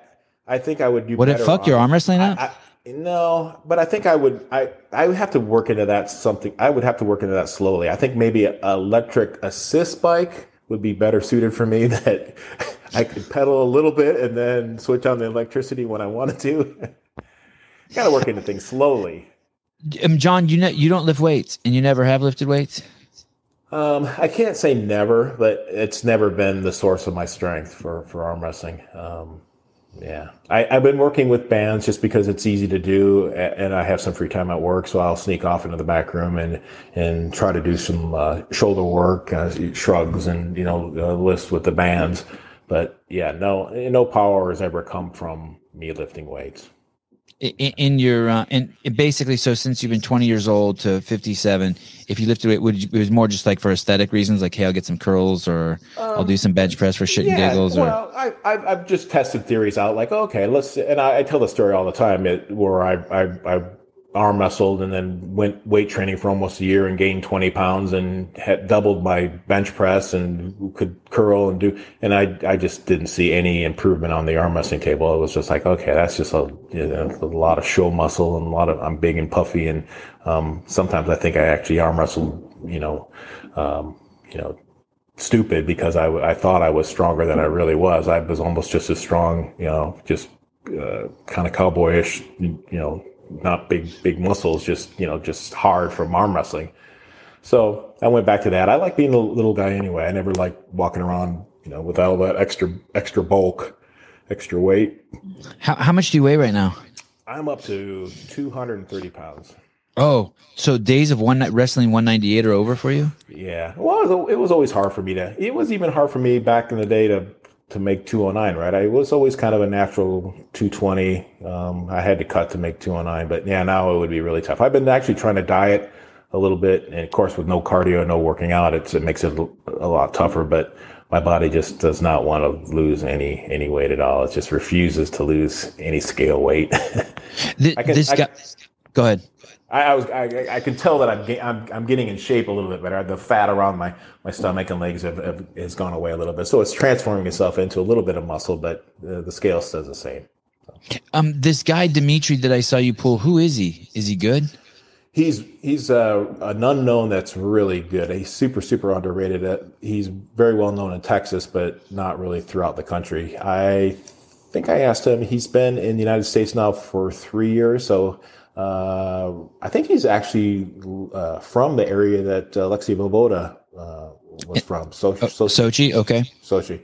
I think I would do. Would it fuck your arm wrestling up? I, no, but I think I would. I I would have to work into that something. I would have to work into that slowly. I think maybe an electric assist bike would be better suited for me. That I could pedal a little bit and then switch on the electricity when I wanted to. Got to work into things slowly. Um, John, you know you don't lift weights, and you never have lifted weights. Um, I can't say never, but it's never been the source of my strength for, for arm wrestling. Um, yeah, I, have been working with bands just because it's easy to do, and I have some free time at work, so I'll sneak off into the back room and and try to do some uh, shoulder work, uh, shrugs, and you know uh, lifts with the bands. But yeah, no, no power has ever come from me lifting weights in, in your uh, and basically so since you've been 20 years old to 57 if you lifted it would you, it was more just like for aesthetic reasons like hey i'll get some curls or um, i'll do some bench press for shit yeah, and giggles or well I, I i've just tested theories out like okay let's and i, I tell the story all the time it, where I, I i arm wrestled and then went weight training for almost a year and gained 20 pounds and had doubled my bench press and could curl and do and I I just didn't see any improvement on the arm wrestling table. It was just like, okay, that's just a, you know, a lot of show muscle and a lot of I'm big and puffy and um, sometimes I think I actually arm wrestled, you know, um, you know, stupid because I, I thought I was stronger than I really was. I was almost just as strong, you know, just uh, kind of cowboyish, you know, not big big muscles, just you know, just hard from arm wrestling. So I went back to that. I like being a little guy anyway. I never like walking around, you know, with all that extra extra bulk, extra weight. How how much do you weigh right now? I'm up to 230 pounds. Oh, so days of one night wrestling 198 are over for you? Yeah. Well, it was always hard for me to. It was even hard for me back in the day to to make 209, right? I was always kind of a natural 220. Um, I had to cut to make 209, but yeah, now it would be really tough. I've been actually trying to diet a little bit, and of course, with no cardio, no working out, it's, it makes it a lot tougher. But my body just does not want to lose any any weight at all. It just refuses to lose any scale weight. this, can, this guy, go ahead. I, I, was I, I can tell that I'm, I'm I'm getting in shape a little bit better. The fat around my, my stomach and legs have, have has gone away a little bit, so it's transforming itself into a little bit of muscle, but uh, the scale stays the same. Um, this guy Dimitri that I saw you pull, who is he? Is he good? He's he's uh, an unknown that's really good. He's super super underrated. Uh, he's very well known in Texas, but not really throughout the country. I think I asked him. He's been in the United States now for three years, so uh, I think he's actually uh, from the area that uh, Alexei Voevoda uh, was from. So, oh, Sochi, okay. Sochi.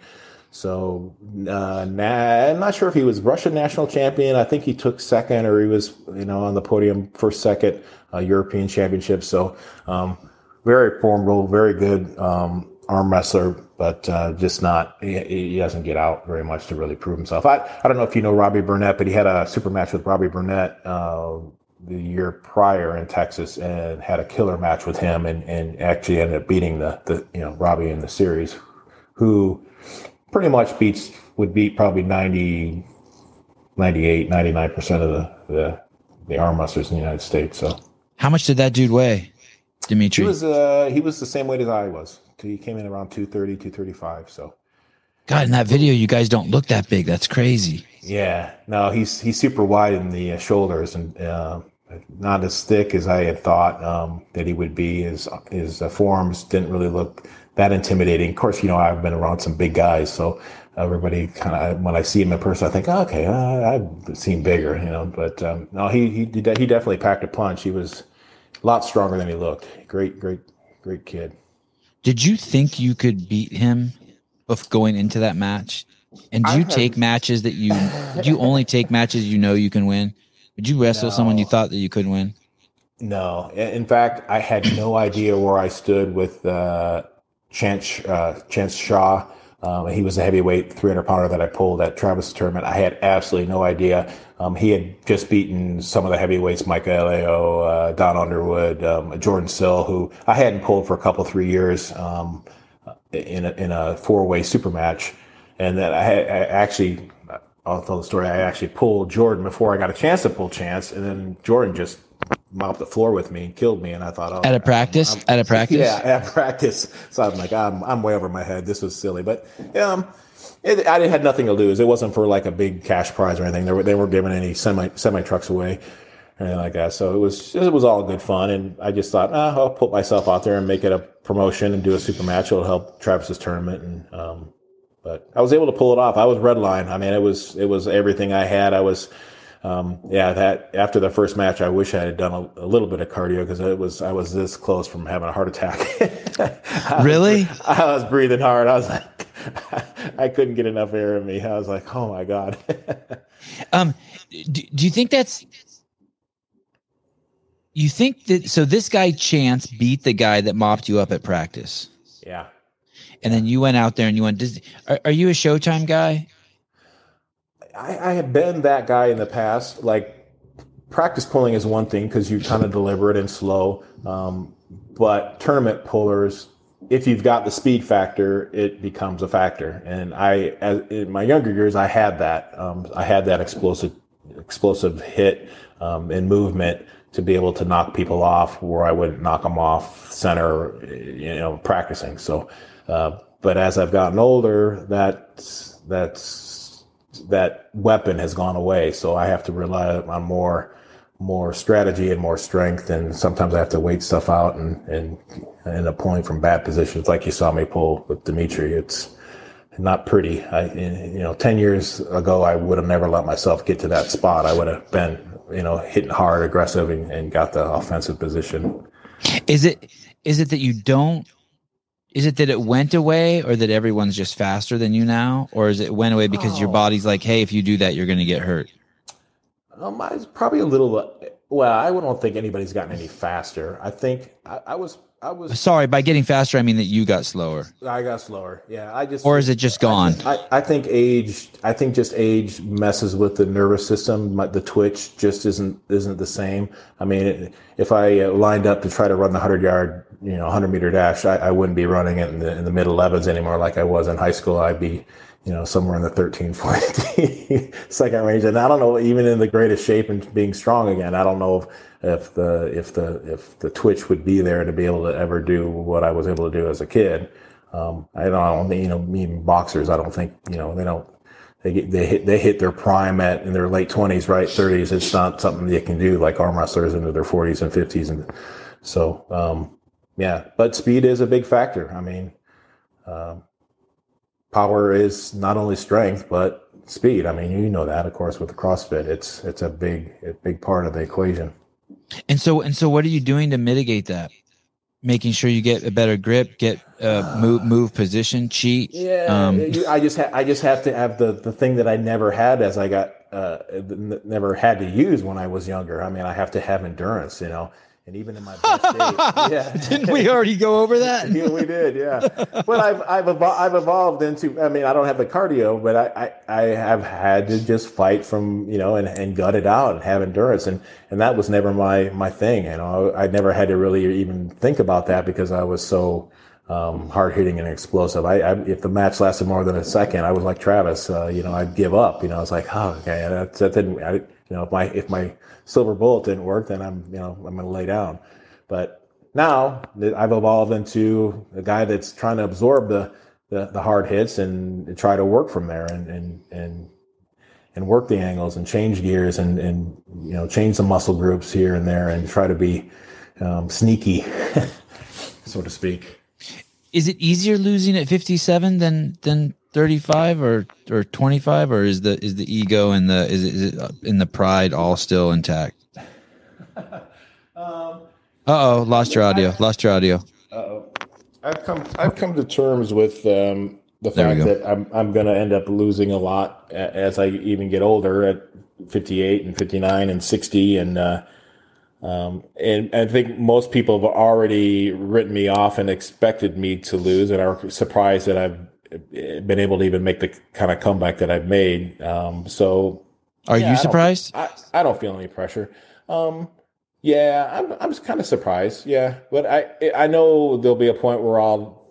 So uh, na- I'm not sure if he was Russian national champion. I think he took second, or he was, you know, on the podium for second uh, European championship. So um, very formidable, very good um, arm wrestler, but uh, just not. He, he, doesn't get out very much to really prove himself. I I don't know if you know Robbie Burnett, but he had a super match with Robbie Burnett uh, the year prior in Texas and had a killer match with him and, and actually ended up beating the, the you know Robbie in the series, who pretty much beats would beat probably 90, 98, 99 percent of the, the the arm wrestlers in the United States. So how much did that dude weigh, Dimitri? He was uh he was the same weight as I was. He came in around 230, 235. So God, in that video, you guys don't look that big. That's crazy. Yeah, no, he's he's super wide in the uh, shoulders and uh, not as thick as I had thought um, that he would be. His his uh, forearms didn't really look that intimidating. Of course, you know I've been around some big guys, so everybody kind of when I see him in person, I think, oh, okay, uh, I've seen bigger, you know. But um, no, he he he definitely packed a punch. He was a lot stronger than he looked. Great, great, great kid. Did you think you could beat him of going into that match? And do you take matches that you do you only take matches you know you can win? Would you wrestle no. someone you thought that you could win? No. In fact, I had no idea where I stood with uh, Chance uh, Chance Shaw. Um, he was a heavyweight 300 pounder that I pulled at Travis tournament. I had absolutely no idea. Um, he had just beaten some of the heavyweights, Mike Alio, uh, Don Underwood, um, Jordan Sill, who I hadn't pulled for a couple, three years um, in a, in a four way super match. And then I, had, I actually, I'll tell the story. I actually pulled Jordan before I got a chance to pull Chance, and then Jordan just mopped the floor with me and killed me. And I thought, oh, at a practice, I'm, I'm, at a practice, yeah, at practice. So I'm like, I'm, I'm way over my head. This was silly, but um, it, I had nothing to lose. It wasn't for like a big cash prize or anything. They were they weren't giving any semi semi trucks away or anything like that. So it was it was all good fun. And I just thought, ah, I'll put myself out there and make it a promotion and do a super match. It'll help Travis's tournament and um, but I was able to pull it off. I was redline. I mean, it was it was everything I had. I was, um, yeah. That after the first match, I wish I had done a, a little bit of cardio because it was I was this close from having a heart attack. I really? Was, I was breathing hard. I was like, I couldn't get enough air in me. I was like, oh my god. um, do, do you think that's? You think that so? This guy Chance beat the guy that mopped you up at practice. Yeah and then you went out there and you went. Are, are you a Showtime guy? I, I have been that guy in the past. Like practice pulling is one thing because you're kind of deliberate and slow. Um, but tournament pullers, if you've got the speed factor, it becomes a factor. And I, as, in my younger years, I had that. Um, I had that explosive, explosive hit um, and movement to be able to knock people off where I wouldn't knock them off center, you know, practicing. So uh, but as I've gotten older, that that's that weapon has gone away. So I have to rely on more more strategy and more strength. And sometimes I have to wait stuff out and and end up pulling from bad positions, like you saw me pull with Dimitri. It's not pretty. I you know, ten years ago, I would have never let myself get to that spot. I would have been you know hitting hard, aggressive, and, and got the offensive position. Is it is it that you don't is it that it went away or that everyone's just faster than you now? Or is it went away because oh. your body's like hey if you do that you're going to get hurt. Um I was probably a little well i don't think anybody's gotten any faster. I think i, I was I was sorry by getting faster. I mean that you got slower. I got slower. Yeah, I just or is it just gone? I, I, think age. I think just age messes with the nervous system. The twitch just isn't isn't the same. I mean, if I uh, lined up to try to run the hundred yard, you know, hundred meter dash, I, I wouldn't be running it in the in the mid 11s anymore like I was in high school. I'd be you know, somewhere in the 13, 14 second range. And I don't know, even in the greatest shape and being strong again, I don't know if, if the, if the, if the twitch would be there to be able to ever do what I was able to do as a kid. Um, I don't, you know, even boxers, I don't think, you know, they don't, they get, they hit, they hit their prime at in their late twenties, right? Thirties. It's not something they can do like arm wrestlers into their forties and fifties. And so, um, yeah, but speed is a big factor. I mean, um, power is not only strength but speed. I mean, you know that, of course, with the CrossFit, it's it's a big a big part of the equation. And so and so, what are you doing to mitigate that? Making sure you get a better grip, get uh, move move position, cheat. Yeah, um, I just ha- I just have to have the the thing that I never had as I got uh, never had to use when I was younger. I mean, I have to have endurance. You know, and even in my best days, yeah. Didn't we already go over that? yeah, we did, yeah. But I've I've, evol- I've evolved into. I mean, I don't have the cardio, but I, I, I have had to just fight from you know and, and gut it out and have endurance, and and that was never my my thing. You know, I never had to really even think about that because I was so. Um, hard hitting and explosive. I, I, if the match lasted more than a second, I was like Travis. Uh, you know, I'd give up. You know, I was like, oh, okay, that, that didn't. I, you know, if my if my silver bullet didn't work, then I'm, you know, I'm going to lay down. But now I've evolved into a guy that's trying to absorb the, the, the hard hits and try to work from there and and and and work the angles and change gears and and you know change the muscle groups here and there and try to be um, sneaky, so to speak. Is it easier losing at 57 than than 35 or or 25 or is the is the ego and the is it, is it in the pride all still intact? um, uh oh, lost your audio. Lost your audio. oh. I've come I've come to terms with um, the fact that I'm I'm going to end up losing a lot as I even get older at 58 and 59 and 60 and uh, um, and I think most people have already written me off and expected me to lose and are surprised that I've been able to even make the kind of comeback that I've made. Um, so, are yeah, you surprised? I don't, I, I don't, feel any pressure. Um, yeah, I'm, I'm kind of surprised. Yeah, but I, I know there'll be a point where I'll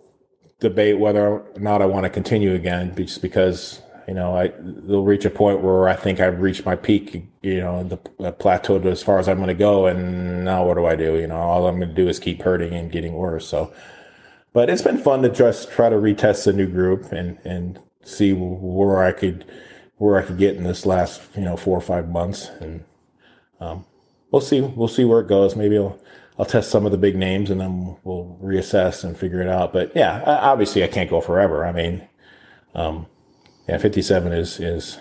debate whether or not I want to continue again, just because you know I they'll reach a point where I think I've reached my peak. You know, the, plateau as far as I'm going to go, and now what do I do? You know, all I'm going to do is keep hurting and getting worse. So but it's been fun to just try to retest a new group and and see where I could where I could get in this last you know four or five months, and um, we'll see we'll see where it goes. Maybe I'll I'll test some of the big names and then we'll reassess and figure it out. But yeah, obviously I can't go forever. I mean, um, yeah, fifty seven is is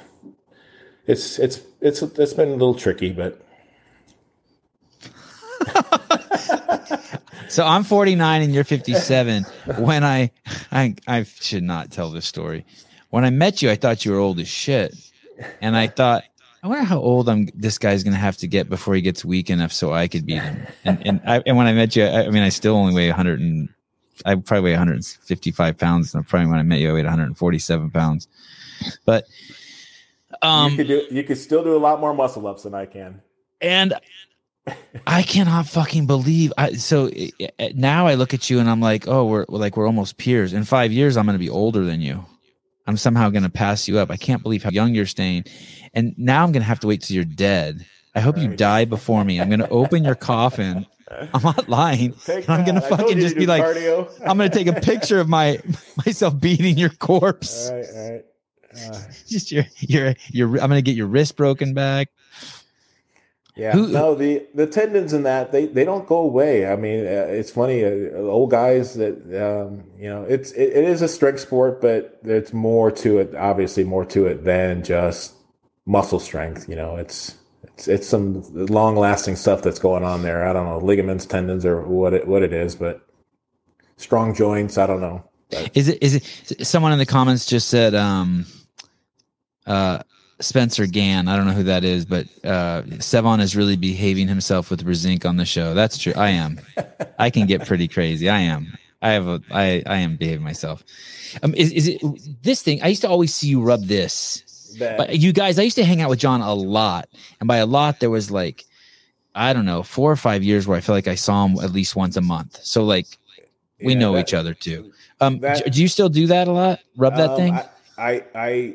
it's it's it's it's been a little tricky, but. So I'm 49 and you're 57. when I, I, I should not tell this story. When I met you, I thought you were old as shit, and I thought, I wonder how old I'm. This guy's gonna have to get before he gets weak enough so I could beat him. And and, I, and when I met you, I, I, mean, I still only weigh 100 and I probably weigh 155 pounds. And probably when I met you, I weighed 147 pounds. But um, you could do, you could still do a lot more muscle ups than I can. And I cannot fucking believe. I so now I look at you and I'm like, oh, we're, we're like we're almost peers. In five years, I'm going to be older than you. I'm somehow going to pass you up. I can't believe how young you're staying. And now I'm going to have to wait till you're dead. I hope you die before me. I'm going to open your coffin. I'm not lying. I'm going to fucking just be like, cardio. I'm going to take a picture of my myself beating your corpse. All right, all right. Uh, just your your your. I'm going to get your wrist broken back. Yeah, Who, no, the the tendons in that they, they don't go away. I mean, uh, it's funny, uh, old guys that um, you know, it's it, it is a strength sport, but it's more to it. Obviously, more to it than just muscle strength. You know, it's it's it's some long lasting stuff that's going on there. I don't know ligaments, tendons, or what it what it is, but strong joints. I don't know. But. Is it is it? Someone in the comments just said, um, uh Spencer Gann. I don't know who that is, but uh, Sevan is really behaving himself with Brzenk on the show. That's true. I am. I can get pretty crazy. I am. I have a. I I am behaving myself. Um, is is it this thing? I used to always see you rub this. But you guys, I used to hang out with John a lot, and by a lot, there was like, I don't know, four or five years where I feel like I saw him at least once a month. So like, we yeah, know that, each other too. Um, that, do you still do that a lot? Rub that um, thing? I, I I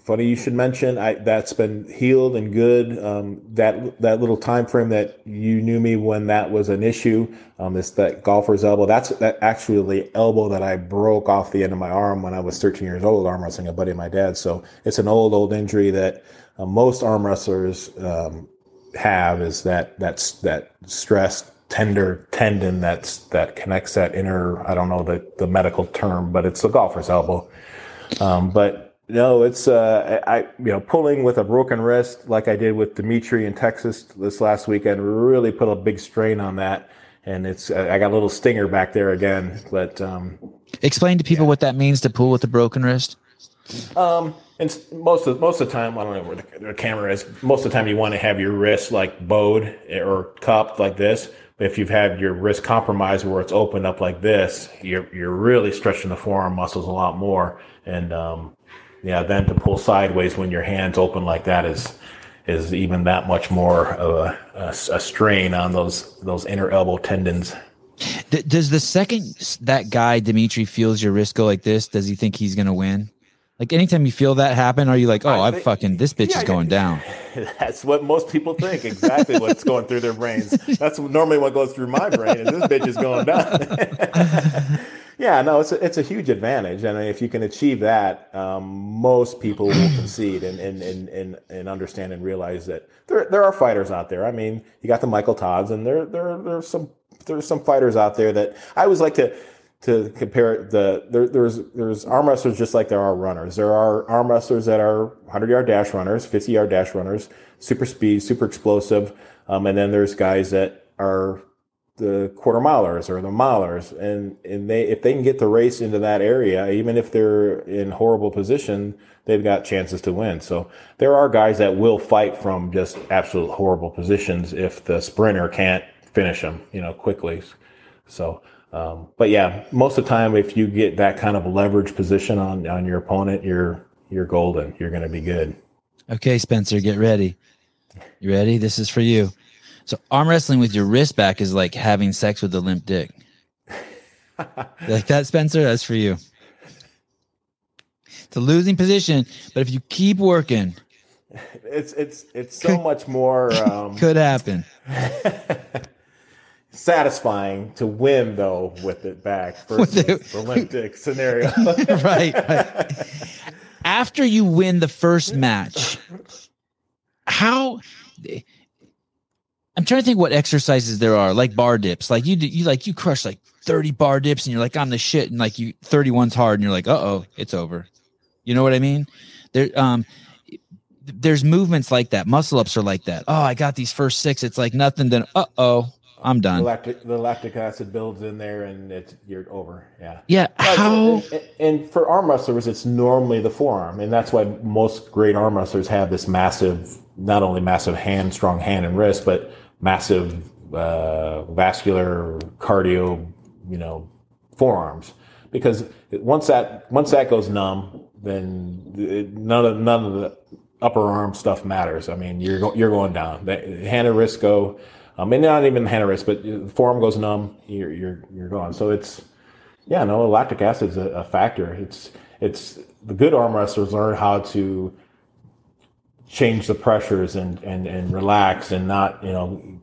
funny you should mention I, that's been healed and good. Um, that that little time frame that you knew me when that was an issue um, it's that golfer's elbow. That's that actually the elbow that i broke off the end of my arm when i was 13 years old arm wrestling a buddy of my dad so it's an old old injury that uh, most arm wrestlers um, have is that that's that stress tender tendon that's that connects that inner i don't know the, the medical term but it's the golfer's elbow. Um, but no, it's uh, I you know pulling with a broken wrist like I did with Dimitri in Texas this last weekend really put a big strain on that, and it's I got a little stinger back there again. But um, explain to people yeah. what that means to pull with a broken wrist. Um, and most of most of the time, I don't know where the, the camera is. Most of the time, you want to have your wrist like bowed or cupped like this. But if you've had your wrist compromised where it's opened up like this, you're you're really stretching the forearm muscles a lot more, and um, yeah, then to pull sideways when your hands open like that is is even that much more of a, a, a strain on those those inner elbow tendons. does the second that guy Dimitri feels your wrist go like this, does he think he's going to win? Like anytime you feel that happen, are you like, oh, I, think, fucking this bitch yeah, is going down? That's what most people think. Exactly what's going through their brains. That's normally what goes through my brain. Is this bitch is going down? Yeah, no, it's a, it's a huge advantage, and if you can achieve that, um, most people will concede and, and and, and and understand and realize that there there are fighters out there. I mean, you got the Michael Todds, and there there there's some there's some fighters out there that I always like to to compare the there, there's there's arm wrestlers just like there are runners. There are arm wrestlers that are 100 yard dash runners, 50 yard dash runners, super speed, super explosive, um, and then there's guys that are the quarter milers or the milers and and they if they can get the race into that area even if they're in horrible position they've got chances to win. So there are guys that will fight from just absolute horrible positions if the sprinter can't finish them you know quickly. So um, but yeah most of the time if you get that kind of leverage position on on your opponent you're you're golden. You're going to be good. Okay spencer get ready. You ready? This is for you so arm wrestling with your wrist back is like having sex with a limp dick. like that, Spencer? That's for you. It's a losing position, but if you keep working, it's it's it's so could, much more um, could happen. satisfying to win though with it back versus the, the limp dick scenario. right, right. After you win the first match, how I'm trying to think what exercises there are, like bar dips. Like you, you like you crush like 30 bar dips, and you're like, I'm the shit, and like you 31's hard, and you're like, uh oh, it's over. You know what I mean? There, um, there's movements like that. Muscle ups are like that. Oh, I got these first six. It's like nothing. Then, uh oh, I'm done. The lactic, the lactic acid builds in there, and it's you're over. Yeah. Yeah. How? And, and, for arm wrestlers, it's normally the forearm, and that's why most great arm wrestlers have this massive, not only massive hand, strong hand and wrist, but massive uh, vascular cardio, you know, forearms. Because once that once that goes numb, then it, none of none of the upper arm stuff matters. I mean, you're go, you're going down. And wrist go. I mean, not even hand and wrist, but the forearm goes numb. You're you're you're gone. So it's yeah, no, lactic acid is a, a factor. It's it's the good arm wrestlers learn how to change the pressures and, and, and relax and not, you know,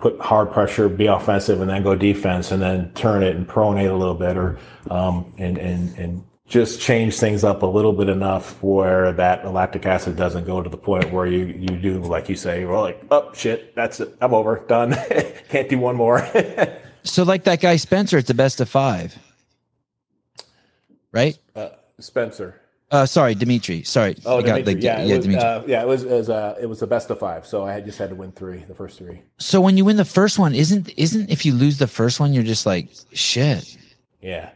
put hard pressure, be offensive, and then go defense, and then turn it and pronate a little bit, or um, and and and just change things up a little bit enough where that lactic acid doesn't go to the point where you you do like you say, well, like oh shit, that's it, I'm over, done, can't do one more. so like that guy Spencer, it's a best of five, right? Uh, Spencer. Uh, sorry, Dimitri. Sorry. Oh, Dimitri. The, yeah, yeah, it was, Dimitri. Uh, yeah, it was, it was, uh, it was the best of five. So I just had to win three, the first three. So when you win the first one, isn't isn't if you lose the first one, you're just like shit. Yeah.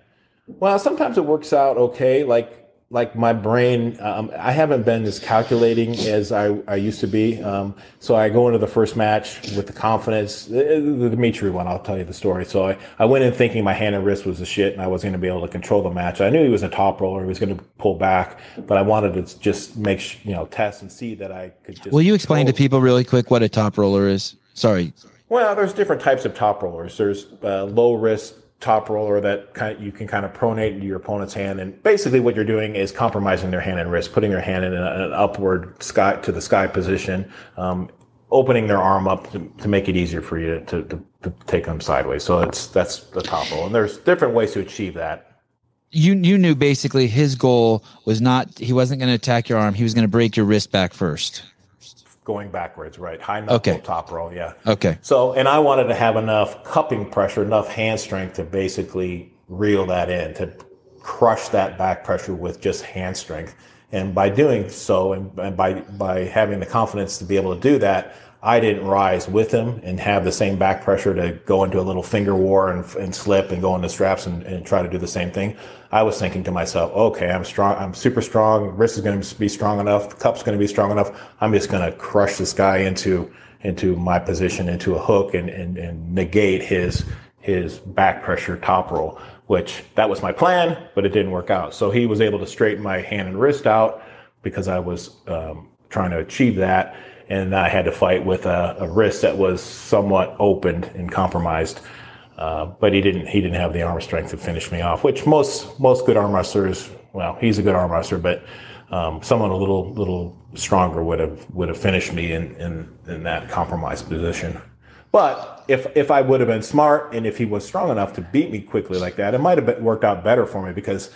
Well, sometimes it works out okay. Like like my brain, um, I haven't been as calculating as I, I used to be. Um, so I go into the first match with the confidence. The, the Dimitri one, I'll tell you the story. So I, I went in thinking my hand and wrist was the shit and I was going to be able to control the match. I knew he was a top roller. He was going to pull back, but I wanted to just make, you know, test and see that I could just. Will you explain to people really quick what a top roller is? Sorry. Well, there's different types of top rollers. There's uh, low risk top roller that kind of, you can kind of pronate into your opponent's hand. And basically, what you're doing is compromising their hand and wrist, putting their hand in an upward sky to the sky position, um, opening their arm up to, to, make it easier for you to, to, to, take them sideways. So it's that's the top roll, and there's different ways to achieve that. You you knew basically his goal was not he wasn't going to attack your arm. He was going to break your wrist back first going backwards, right? High knuckle, okay. top roll, yeah. Okay. So, and I wanted to have enough cupping pressure, enough hand strength to basically reel that in, to crush that back pressure with just hand strength. And by doing so, and, and by by having the confidence to be able to do that, I didn't rise with him and have the same back pressure to go into a little finger war and, and slip and go into straps and, and try to do the same thing. I was thinking to myself, okay, I'm strong. I'm super strong. Wrist is going to be strong enough. The cup's going to be strong enough. I'm just going to crush this guy into, into my position, into a hook and, and, and negate his, his back pressure top roll, which that was my plan, but it didn't work out. So he was able to straighten my hand and wrist out because I was, um, trying to achieve that and I had to fight with a, a wrist that was somewhat opened and compromised. Uh, but he didn't he didn't have the arm strength to finish me off, which most most good arm wrestlers. Well, he's a good arm wrestler, but um, someone a little little stronger would have would have finished me in in, in that compromised position. But if if I would have been smart and if he was strong enough to beat me quickly like that, it might have been, worked out better for me because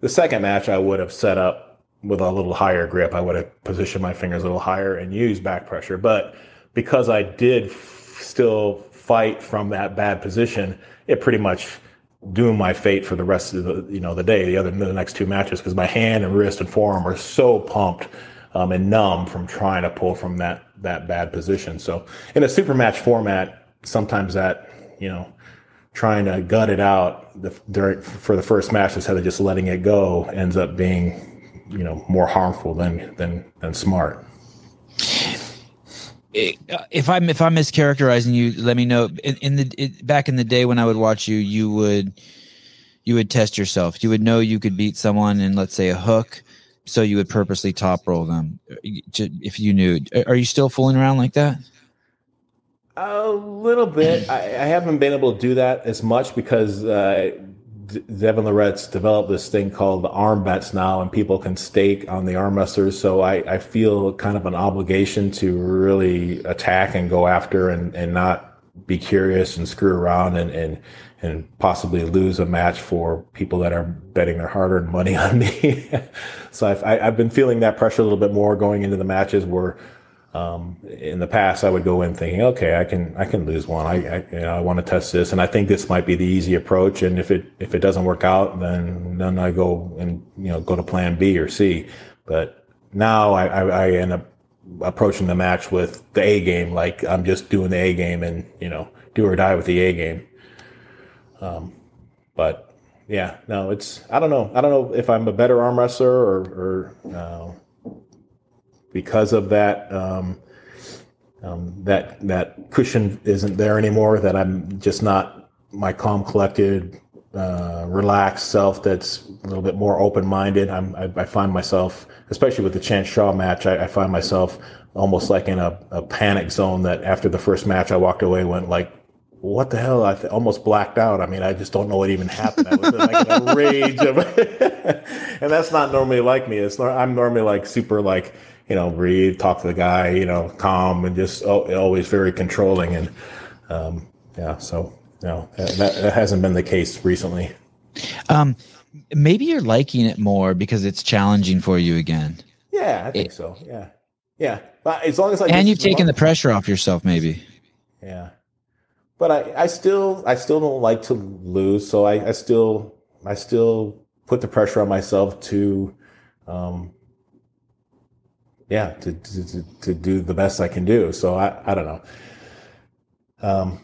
the second match I would have set up with a little higher grip. I would have positioned my fingers a little higher and used back pressure. But because I did f- still fight from that bad position, it pretty much doomed my fate for the rest of the you know the day, the other the next two matches, because my hand and wrist and forearm were so pumped um, and numb from trying to pull from that that bad position. So in a super match format, sometimes that you know trying to gut it out the, during, for the first match instead of just letting it go ends up being you know more harmful than than than smart if I'm if I'm mischaracterizing you, let me know. In, in the it, back in the day when I would watch you, you would you would test yourself. You would know you could beat someone in let's say a hook, so you would purposely top roll them if you knew. Are you still fooling around like that? A little bit. I, I haven't been able to do that as much because uh, Devon Larratt's developed this thing called the ArmBets now, and people can stake on the arm wrestlers. So I, I feel kind of an obligation to really attack and go after and, and not be curious and screw around and, and, and possibly lose a match for people that are betting their hard earned money on me. so I've, i have been feeling that pressure a little bit more going into the matches where um, in the past, I would go in thinking, okay, I can I can lose one. I I, you know, I want to test this, and I think this might be the easy approach. And if it if it doesn't work out, then then I go and you know go to Plan B or C. But now I, I, I end up approaching the match with the A game, like I'm just doing the A game, and you know do or die with the A game. Um, but yeah, no, it's I don't know. I don't know if I'm a better arm wrestler or or uh, because of that um, um, that that cushion isn't there anymore. That I'm just not my calm, collected, uh, relaxed self. That's a little bit more open minded. I'm I, I, find myself, especially with the Chance Shaw match, I, I find myself almost like in a, a, panic zone. That after the first match, I walked away, went like. What the hell? I th- almost blacked out. I mean, I just don't know what even happened. I was in like a rage of, and that's not normally like me. It's I'm normally like super like you know, breathe, talk to the guy, you know, calm and just always very controlling. And um, yeah, so you know, that, that hasn't been the case recently. Um, maybe you're liking it more because it's challenging for you again. Yeah, I think it, so. Yeah, yeah. But as long as I and you've taken the pressure off yourself, maybe. Yeah, but I, I still, I still don't like to lose, so I, I still, I still put the pressure on myself to um, yeah, to, to, to do the best I can do. So I, I don't know. Um,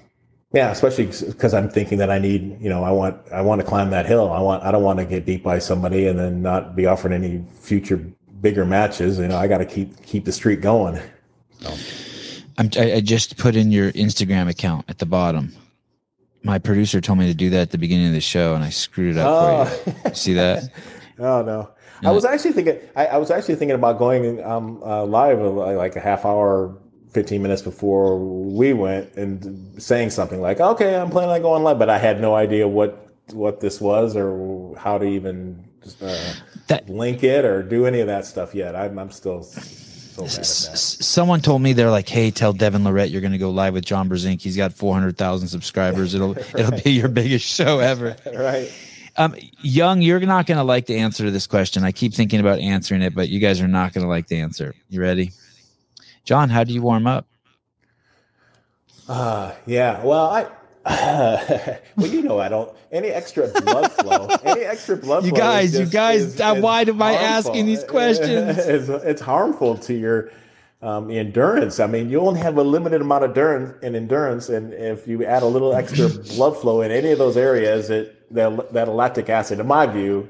yeah, especially because I'm thinking that I need, you know, I want, I want to climb that hill. I want, I don't want to get beat by somebody and then not be offered any future bigger matches. You know, I got to keep, keep the streak going. So. I'm, I just put in your Instagram account at the bottom. My producer told me to do that at the beginning of the show, and I screwed it up oh. for you. Oh. See that? oh no! I was actually thinking. I, I was actually thinking about going um, uh, live uh, like a half hour, fifteen minutes before we went, and saying something like, "Okay, I'm planning on going live," but I had no idea what what this was or how to even uh, that, link it or do any of that stuff yet. I'm, I'm still. So Someone told me they're like, "Hey, tell Devon Larratt you're going to go live with John Brzenk. He's got 400,000 subscribers. It'll right. it'll be your biggest show ever." right. Um, Young, you're not going to like the answer to this question. I keep thinking about answering it, but you guys are not going to like the answer. You ready? John, how do you warm up? Uh, yeah. Well, I. Uh, well, you know, I don't. Any extra blood flow, any extra blood you flow. Guys, just, you guys, you guys, why am I asking these questions? It's, it's harmful to your um, endurance. I mean, you only have a limited amount of endurance and endurance, and if you add a little extra blood flow in any of those areas, it that, that lactic acid, in my view,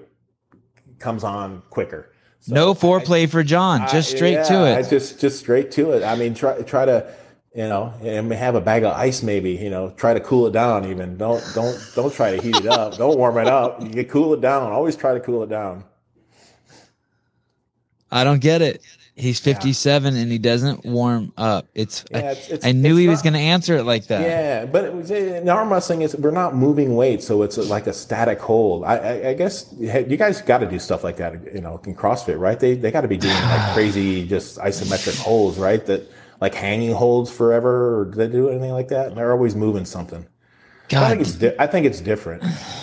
comes on quicker. So no foreplay I, for John, just straight yeah, to it. I just just straight to it. I mean, try try to you know, and have a bag of ice maybe, you know, try to cool it down even. Don't don't don't try to heat it up. Don't warm it up. You cool it down. Always try to cool it down. I don't get it. He's 57 yeah. and he doesn't warm up. It's, yeah, it's, it's I, knew it's he not, was going to answer it like that. Yeah, but it was, in arm wrestling is we're not moving weight, so it's like a static hold. I, I, I guess you guys got to do stuff like that, you know, in CrossFit, right? They they got to be doing like crazy, just isometric holds, right? That like hanging holds forever, or do they do anything like that? They're always moving something. I God, think it's di- I think it's different.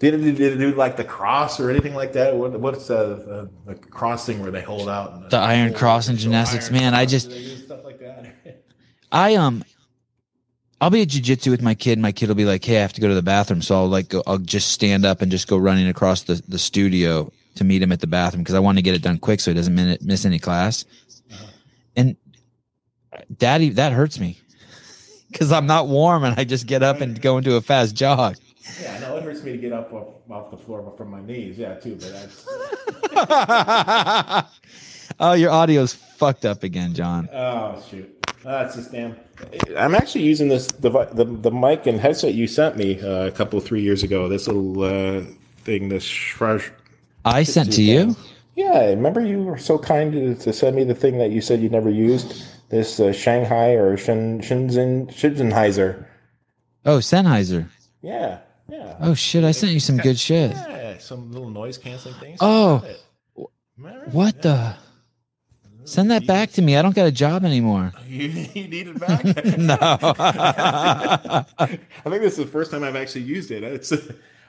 Did it, did it do like the cross or anything like that? What, what's the, the, the crossing where they hold out? and The iron cross in gymnastics, man, I just- do they do stuff like that. I um, I'll be at jujitsu with my kid. And My kid will be like, "Hey, I have to go to the bathroom," so I'll like go, I'll just stand up and just go running across the the studio to meet him at the bathroom because I want to get it done quick so he doesn't min- miss any class. And daddy, that hurts me because I'm not warm and I just get up and go into a fast jog. Yeah, no, it hurts me to get up off, off the floor from my knees. Yeah, too. But that's, oh, your audio's fucked up again, John. oh shoot, that's just damn. I'm actually using this devi- the the mic and headset you sent me uh, a couple three years ago. This little uh, thing, this shrush. I sent to you. Yeah, remember you were so kind to, to send me the thing that you said you never used. This uh, Shanghai or Shin, Shenzhen Shenzhenheiser. Oh, Sennheiser. Yeah, yeah. Oh shit, I sent you some good shit. Yeah, some little noise canceling things. Oh, what the? Send that back to me. I don't got a job anymore. You, you need it back? No. I think this is the first time I've actually used it. It's,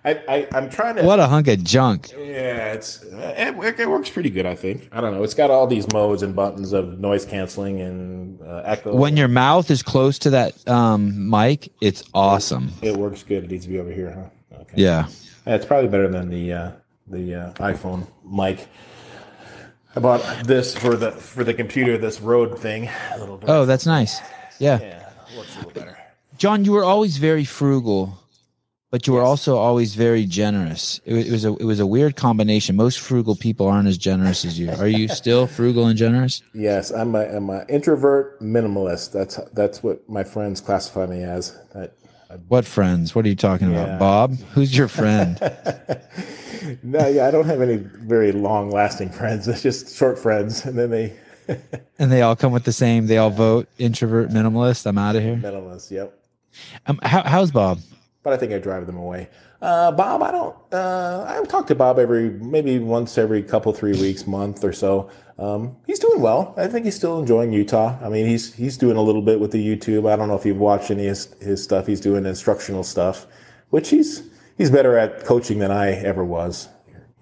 I, I, I'm trying to. what a hunk of junk. Yeah, it's it, it works pretty good. I think. I don't know. It's got all these modes and buttons of noise canceling and uh, echo. When your mouth is close to that um, mic, it's awesome. it works good. It needs to be over here, huh? Okay. Yeah. Yeah, it's probably better than the uh, the uh, iPhone mic. I bought this for the for the computer. This Rode thing. A little. Oh, that's nice. Yeah. yeah, looks a little better. John, you were always very frugal, but you were also always very generous. It was, it was a it was a weird combination. Most frugal people aren't as generous as you. Are you still frugal and generous? Yes, I'm a I'm an introvert minimalist. That's that's what my friends classify me as. That, What friends? What are you talking Yeah. about? Bob? Who's your friend? no, yeah, I don't have any very long lasting friends. It's just short friends, and then they and they all come with the same. They all vote introvert minimalist. I'm out of here. minimalist. Yep. Um, how, how's Bob? But I think I drive them away. Uh, Bob, I don't. Uh, I talk to Bob every maybe once every couple three weeks, month or so. Um, he's doing well. I think he's still enjoying Utah. I mean, he's he's doing a little bit with the YouTube. I don't know if you've watched any of his, his stuff. He's doing instructional stuff, which he's he's better at coaching than I ever was.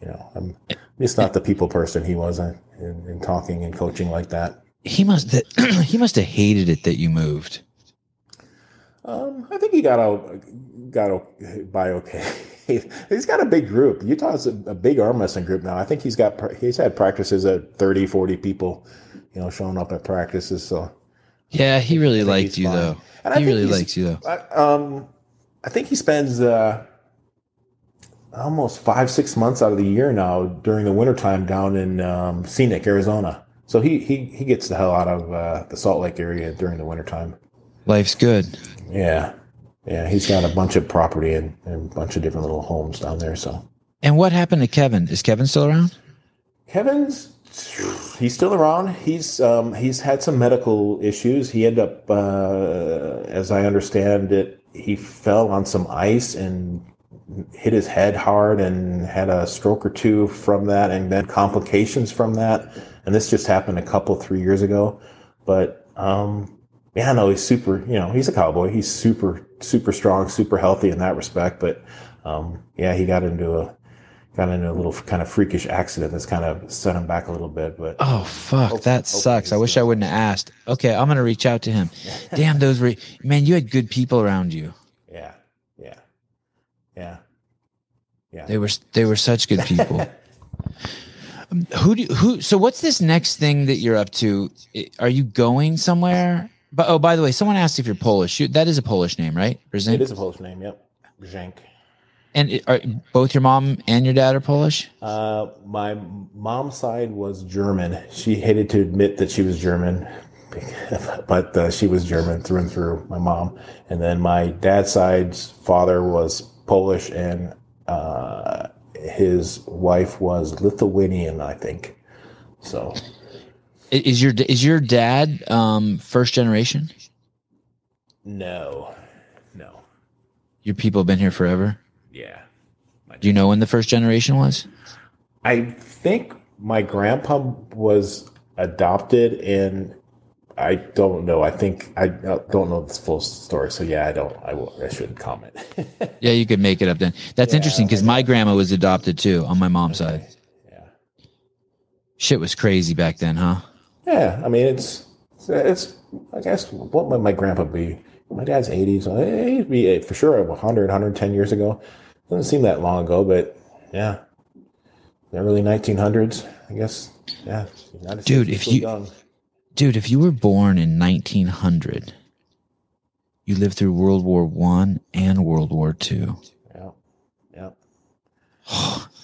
You know, I'm just not the people person he was in, in, in talking and coaching like that. He must he must have hated it that you moved. Um, I think he got out, got by okay. he's got a big group. Utah's a, a big arm wrestling group now. I think he's got he's had practices at 30, 40 people, you know, showing up at practices. So Yeah, he really liked you fine. though. And I He really likes you though. I, um, I think he spends uh, almost five six months out of the year now during the wintertime down in um, Scenic, Arizona. So he he he gets the hell out of uh, the Salt Lake area during the wintertime. Life's good. Yeah. Yeah, he's got a bunch of property and, and a bunch of different little homes down there. So And what happened to Kevin? Is Kevin still around? Kevin's he's still around. He's um, he's had some medical issues. He ended up, uh, as I understand it, he fell on some ice and hit his head hard and had a stroke or two from that, and then complications from that. And this just happened a couple three years ago. But um, yeah, no, he's super. You know, he's a cowboy. He's super super strong, super healthy in that respect. But um, yeah, he got into a got into a little kind of freakish accident that's kind of set him back a little bit. But Oh fuck, that sucks. I he's wish I wouldn't have asked. Okay, I'm gonna reach out to him. Damn, those were man. You had good people around you. yeah, yeah, yeah, yeah. They were they were such good people. Um, who do you, who? So what's this next thing that you're up to? Are you going somewhere? But oh, by the way, someone asked if you're Polish. You, that is a Polish name, right? Brzenk? It is a Polish name. Yep, Zhenk. And it, are both your mom and your dad are Polish? Uh, my mom's side was German. She hated to admit that she was German, but uh, she was German through and through. My mom, and then my dad's side's father was Polish, and uh, his wife was Lithuanian, I think. So Is your is your dad um, first generation? no, no, Your people have been here forever. yeah. Do you know when the first generation was? I think my grandpa was adopted and I don't know. I think I don't know the full story. So yeah, I don't. I will. I shouldn't comment. yeah, you could make it up then. That's yeah, interesting because my grandma was adopted too on my mom's okay. side. Yeah. Shit was crazy back then, huh? Yeah, I mean it's it's. I guess what would my grandpa be? My dad's eighty, so he'd be for sure 100, 110 years ago. Doesn't seem that long ago, but yeah, the early nineteen hundreds, I guess. Yeah, dude, if you. Young dude, if you were born in 1900, you lived through World War One and World War Two. Yeah, yeah.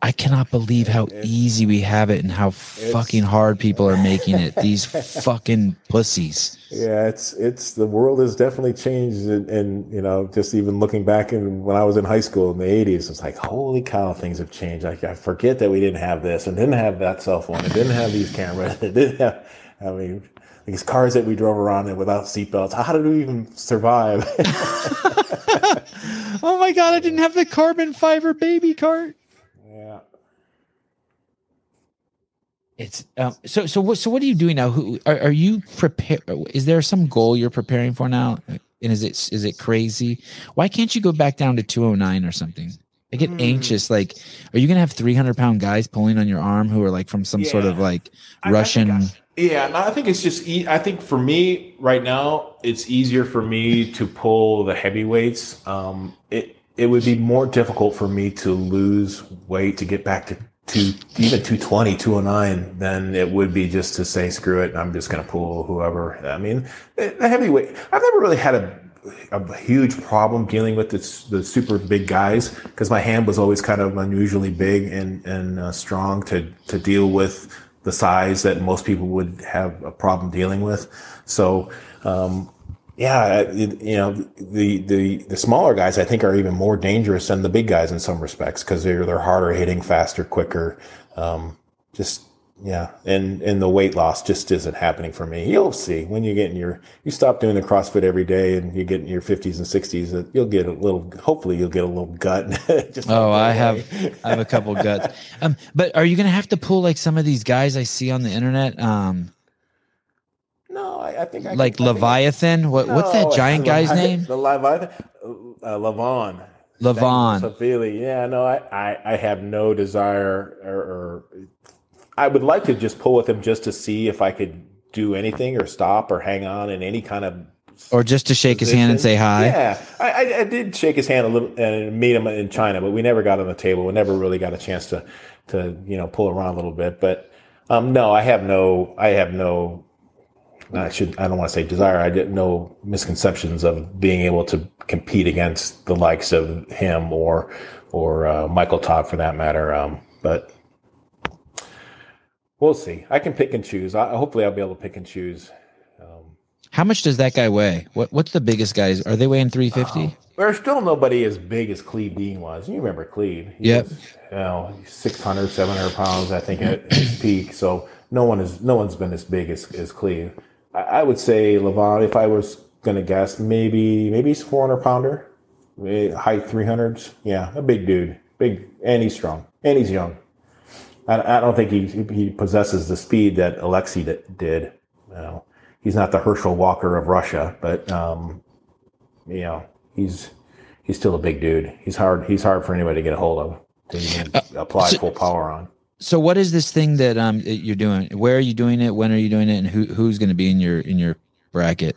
I cannot believe how easy we have it and how fucking hard people are making it. These fucking pussies. Yeah, it's it's the world has definitely changed, and, and you know, just even looking back and when I was in high school in the '80s, it's like holy cow, things have changed. Like I forget that we didn't have this and didn't have that cell phone and didn't have these cameras. It didn't have I mean, these cars that we drove around in without seatbelts. How did we even survive? oh my god! I didn't have the carbon fiber baby cart. Yeah. It's um, so so. What so? What are you doing now? Who are, are you prepare? Is there some goal you're preparing for now? And is it is it crazy? Why can't you go back down to 209 or something? I get mm. anxious. Like, are you gonna have 300 pound guys pulling on your arm who are like from some yeah. sort of like Russian? I, I yeah, I think it's just. E- I think for me right now, it's easier for me to pull the heavyweights. Um, it it would be more difficult for me to lose weight to get back to to even 220, 209 than it would be just to say screw it. I'm just going to pull whoever. I mean, the heavyweight. I've never really had a a huge problem dealing with the, the super big guys because my hand was always kind of unusually big and and uh, strong to to deal with the size that most people would have a problem dealing with. So, um, yeah, it, you know, the, the, the smaller guys I think are even more dangerous than the big guys in some respects because they're, they're harder hitting, faster, quicker. Um, just yeah, and and the weight loss just isn't happening for me. You'll see when you get in your you stop doing the CrossFit every day and you get in your fifties and sixties that you'll get a little. Hopefully, you'll get a little gut. just oh, I have I have a couple guts. Um, but are you going to have to pull like some of these guys I see on the internet? Um, no, I, I think I like can, Leviathan. Think, what, no, what's that giant guy's name? The Leviathan, uh, Levan. Levan. Yeah, no, I, I, I have no desire or, or I would like to just pull with him just to see if I could do anything or stop or hang on in any kind of or just to shake position. his hand and say hi. Yeah, I, I, did shake his hand a little and meet him in China, but we never got on the table. We never really got a chance to to you know pull around a little bit. But um, no, I have no, I have no. I should. I don't want to say desire. I didn't know misconceptions of being able to compete against the likes of him or or uh, Michael Todd for that matter. Um, but We'll see. I can pick and choose. I, hopefully, I'll be able to pick and choose. Um, How much does that guy weigh? What What's the biggest guys? Are they weighing three fifty? Uh, there's still nobody as big as Cleve Dean was. You remember Cleve? He yep. Was, you know, 600, 700 pounds. I think at his peak. So no one is no one's been as big as as Cleve. I, would say Levan. If I was gonna guess, maybe maybe he's 400 pounder, height 300s. Yeah, a big dude, big, and he's strong, and he's young. I, I don't think he he possesses the speed that Alexei did. You know, he's not the Herschel Walker of Russia, but um, you know, he's he's still a big dude. He's hard. He's hard for anybody to get a hold of to uh, apply so, full power on. So, what is this thing that um you're doing? Where are you doing it? When are you doing it? And who who's going to be in your in your bracket?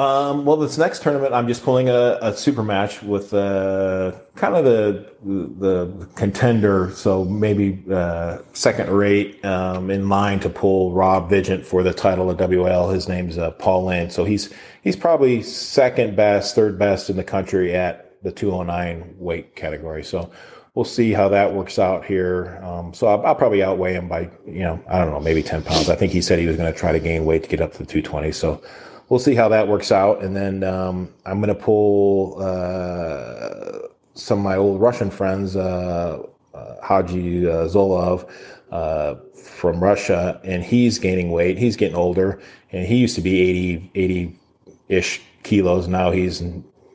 Um, well, this next tournament, I'm just pulling a, a super match with uh, kind of the the contender, so maybe uh, second rate um, in line to pull Rob Vigeant for the title of WL. His name's uh, Paul Lynn, so he's he's probably second best, third best in the country at the 209 weight category. So we'll see how that works out here. Um, so I'll, I'll, probably outweigh him by you know I don't know maybe 10 pounds. I think he said he was going to try to gain weight to get up to the 220. So we'll see how that works out. And then um, I'm going to pull uh, some of my old Russian friends, uh, uh, Haji uh, Zoloev uh, from Russia, and he's gaining weight. He's getting older, and he used to be 80, 80 ish kilos. Now he's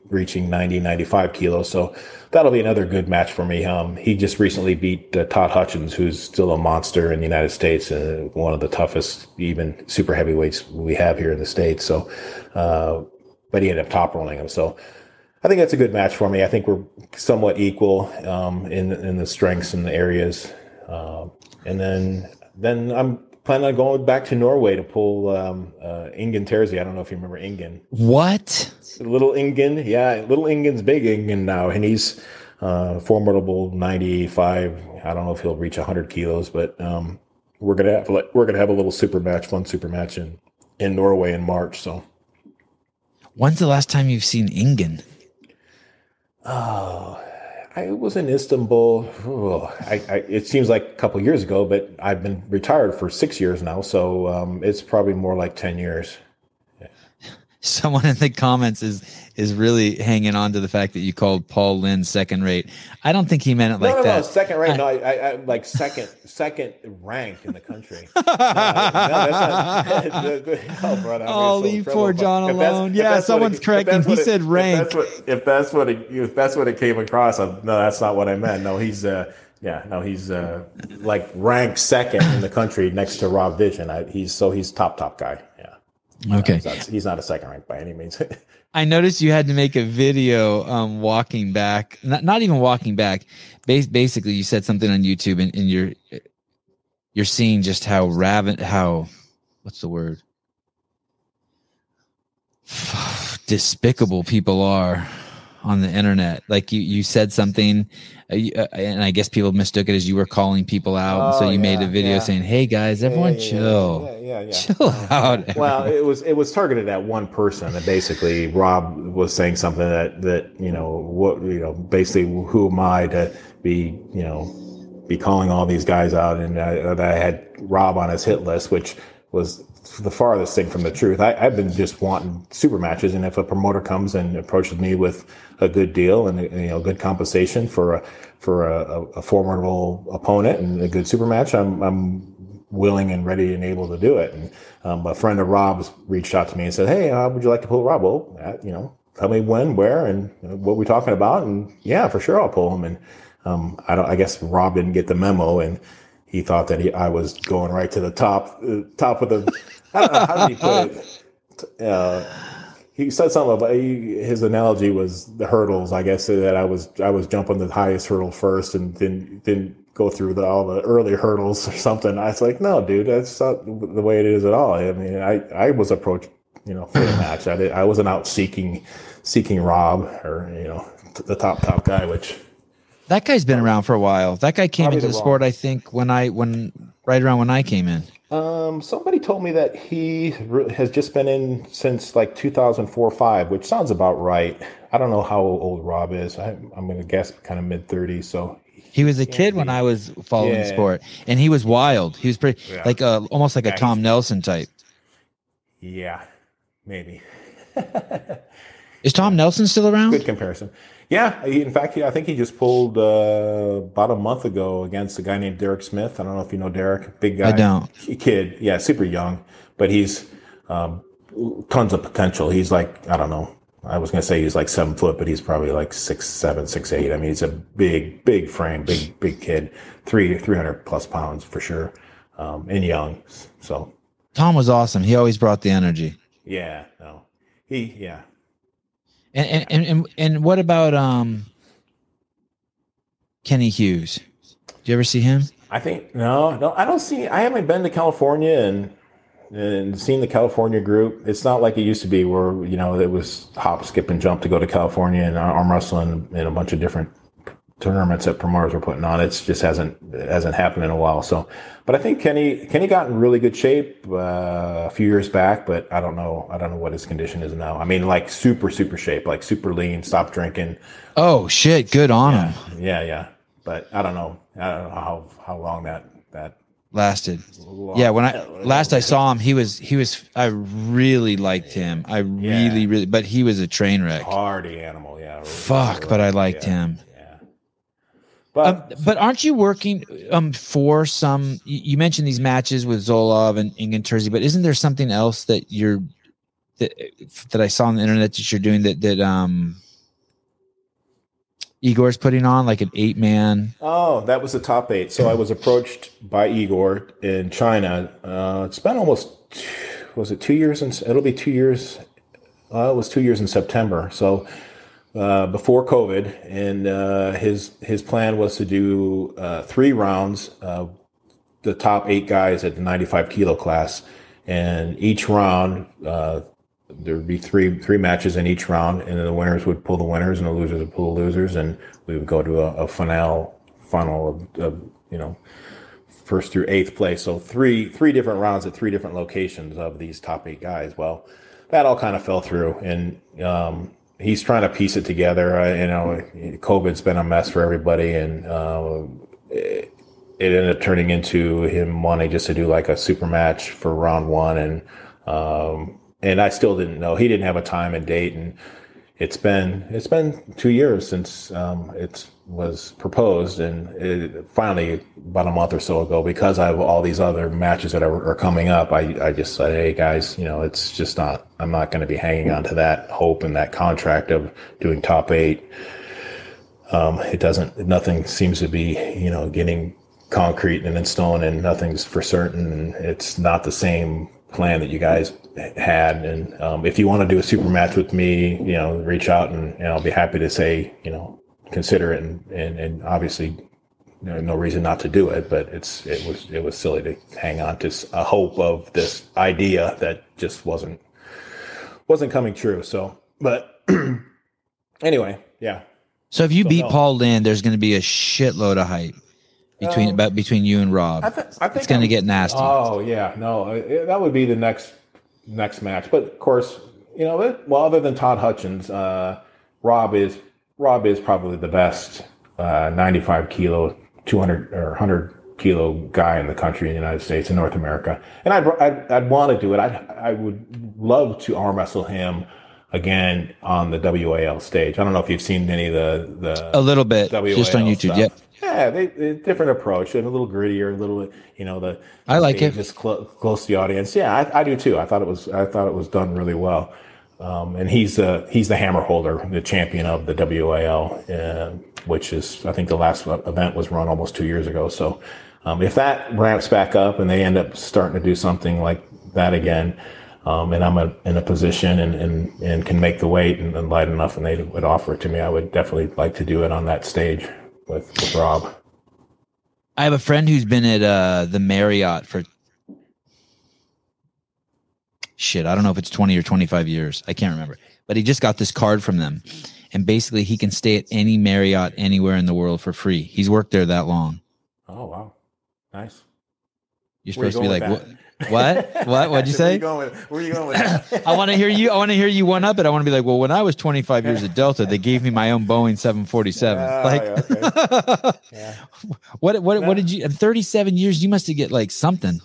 reaching 90, 95 kilos. So that'll be another good match for me. Um, he just recently beat uh, Todd Hutchings, who's still a monster in the United States, uh, one of the toughest, even super heavyweights we have here in the States. So, uh, but he ended up top rolling him. So I think that's a good match for me. I think we're somewhat equal um, in in the strengths and the areas. Uh, and then then I'm planning on going back to Norway to pull um, uh, Engin Terzi. I don't know if you remember Engin. What? Little Engin, yeah, little Engin's big Engin now, and he's uh, formidable 95. I don't know if he'll reach 100 kilos, but um, we're gonna have we're gonna have a little super match, fun super match in in Norway in March. So, when's the last time you've seen Engin? Oh, I was in Istanbul. Oh, I, I, it seems like a couple years ago, but I've been retired for six years now, so um, it's probably more like ten years. Someone in the comments is is really hanging on to the fact that you called Paul Lynn second rate. I don't think he meant it no, like no, that. No, second rate. I, no, I, I, like second second ranked in the country. no, no, that's not, oh, oh, leave poor John alone. yeah, someone's correcting. He said rank. If that's what, if that's what it, if that's what it came across, I'm, no, that's not what I meant. No, he's. Uh, yeah, no, he's uh, like ranked second in the country next to Rob Vigeant. I, he's so he's top top guy. Yeah. Okay. Uh, he's, not, he's not a second rank by any means. I noticed you had to make a video um, walking back, not, not even walking back. Bas- basically, you said something on YouTube, and, and you're you're seeing just how raven how what's the word despicable people are on the internet. Like you you said something uh, uh, and I guess people mistook it as you were calling people out. Oh, so you yeah, made a video yeah. saying, "Hey guys, everyone, chill, yeah, yeah, chill out." Well, it was it was targeted at one person, and basically Rob was saying something that that you know what you know basically who am I to be you know be calling all these guys out, and I, I had Rob on his hit list, which was the farthest thing from the truth. I, have been just wanting super matches, and if a promoter comes and approaches me with a good deal and you know good compensation for a for a, a formidable opponent and a good super match, I'm I'm willing and ready and able to do it. And um, a friend of Rob's reached out to me and said, "Hey, uh, would you like to pull Rob? Well, uh, you know, tell me when, where, and what we're talking about, and yeah, for sure, I'll pull him." And um, I don't. I guess Rob didn't get the memo and he thought that he, I was going right to the top, uh, top of the. how did he put it? Uh, he said something about he, his analogy was the hurdles. I guess that I was I was jumping the highest hurdle first, and then then go through the, all the early hurdles or something. I was like, no, dude, that's not the way it is at all. I mean, I I was approached, you know, for the match. I did, I wasn't out seeking seeking Rob or you know the top top guy, which that guy's been around for a while. That guy came into the, the sport, I think, when I when right around when I came in. Um, somebody told me that he has just been in since like 2004 5, which sounds about right. I don't know how old Rob is. I, am going to guess kind of mid 30s. So he was a kid when I was following yeah. sport, and he was wild. He was pretty yeah. like a almost like yeah, a Tom Nelson type. Yeah, maybe. is Tom Nelson still around? Good comparison. Yeah, he, in fact, he, I think he just pulled uh, about a month ago against a guy named Derek Smith. I don't know if you know Derek, big guy. I don't. Kid, yeah, super young, but he's um, tons of potential. He's like I don't know. I was gonna say he's like seven foot, but he's probably like six seven, six eight. I mean, he's a big, big frame, big, big kid, three three hundred plus pounds for sure, um, and young. So Tom was awesome. He always brought the energy. Yeah, no, he yeah and and and, and what about um Kenny Hughes? Did you ever see him? I think no, no, I don't see. I haven't been to California and and seen the California group. It's not like it used to be, where you know it was hop, skip, and jump to go to California and arm wrestling and a bunch of different tournaments that promoters were putting on. It just hasn't it hasn't happened in a while. So, but I think Kenny Kenny got in really good shape uh, a few years back, but I don't know I don't know what his condition is now. I mean, like super super shape, like super lean, stop drinking. Oh shit, good on yeah, him. Yeah, yeah. But I don't know. I don't know how how long that that lasted. Long. Yeah, when I last I saw him, he was he was I really liked him. I really yeah. really, but he was a train wreck. Hardy animal, yeah. Fuck, but I liked yeah. him. But um, but aren't you working um for some? You mentioned these matches with Zoloev and Engin Terzi, but isn't there something else that you're that that I saw on the internet that you're doing that that um Igor's putting on, like an eight man. Oh, that was the top eight. So I was approached by Igor in China. Uh, it's been almost, was it two years? And it'll be two years. Uh, it was two years in September. So uh, before COVID, and uh, his his plan was to do uh, three rounds, uh, the top eight guys at the 95 kilo class, and each round uh, there would be three three matches in each round, and then the winners would pull the winners, and the losers would pull the losers, and we would go to a, a final funnel of, of you know first through eighth place. So three three different rounds at three different locations of these top eight guys. Well, that all kind of fell through, and um, he's trying to piece it together. Uh, you know, COVID's been a mess for everybody, and uh, it, it, ended up turning into him wanting just to do like a super match for round one, and um, and I still didn't know. He didn't have a time and date, and it's been it's been two years since um, it was proposed, and it, finally about a month or so ago, because I have all these other matches that are, are coming up, I, I just said, hey guys, you know, it's just not. I'm not going to be hanging on to that hope and that contract of doing top eight. Um, it doesn't. Nothing seems to be, you know, getting concrete and in stone, and nothing's for certain. And it's not the same plan that you guys had. And um, if you want to do a super match with me, you know, reach out and, and I'll be happy to say, you know, consider it. And, and, and obviously, no reason not to do it, but it's it was it was silly to hang on to a hope of this idea that just wasn't wasn't coming true. So, but anyway, yeah. So if you so beat no. Paul Lynn, there's going to be a shitload of hype between um, about between you and Rob. I, th- I think it's going to get nasty. Oh yeah, no, it, that would be the next next match. But of course, you know, it, well, other than Todd Hutchings, uh, Rob is Rob is probably the best uh, 95 kilo, 200 or 100 kilo guy in the country in the United States in North America. And I'd, I'd, I'd want to do it. I I would love to arm wrestle him again on the WAL stage. I don't know if you've seen any of the the a little bit WAL just on YouTube. Stuff. Yep. Yeah, they, they, different approach and a little grittier, a little you know the. I like it. Just cl- close to the audience. Yeah, I, I, do too. I thought it was I thought it was done really well. Um, and he's the he's the hammer holder, the champion of the WAL, uh, which is I think the last event was run almost two years ago. So um, if that ramps back up and they end up starting to do something like that again, um, and I'm a, in a position and, and, and can make the weight and, and light enough, and they would offer it to me, I would definitely like to do it on that stage with, with Rob. I have a friend who's been at uh, the Marriott for shit. I don't know if it's 20 or 25 years. I can't remember. But he just got this card from them. And basically, he can stay at any Marriott anywhere in the world for free. He's worked there that long. Oh, wow. Nice. You're supposed you to be like, what? What? What? What'd you say? Where are you going with, where are you going with I want to hear you. I want to hear you one up it. I want to be like, well, when I was 25 years at Delta, they gave me my own Boeing 747. Uh, like, okay. yeah. what? What? What did you? 37 years. You must have get like something.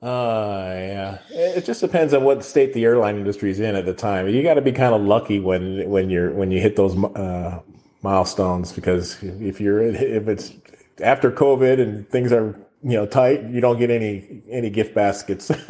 Uh, yeah. It just depends on what state the airline industry is in at the time. You got to be kind of lucky when when you're when you hit those uh, milestones because if you're if it's after COVID and things are you know tight you don't get any any gift baskets.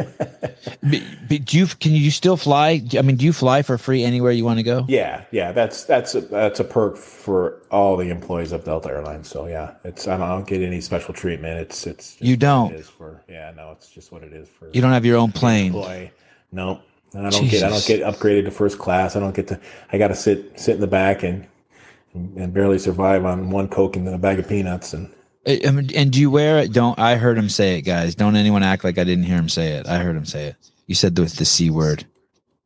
But, but, do you can you still fly? I mean do you fly for free anywhere you want to go? Yeah yeah that's that's a, that's a perk for all the employees of delta airlines so yeah it's i don't, I don't get any special treatment it's it's you don't it is for yeah no it's just what it is for you don't have your own plane employee. no and i don't Jesus. get i don't get upgraded to first class i don't get to i got to sit sit in the back and and barely survive on one coke and then a bag of peanuts and and do you wear it? Don't I heard him say it, guys? Don't anyone act like I didn't hear him say it. I heard him say it. You said the the c word.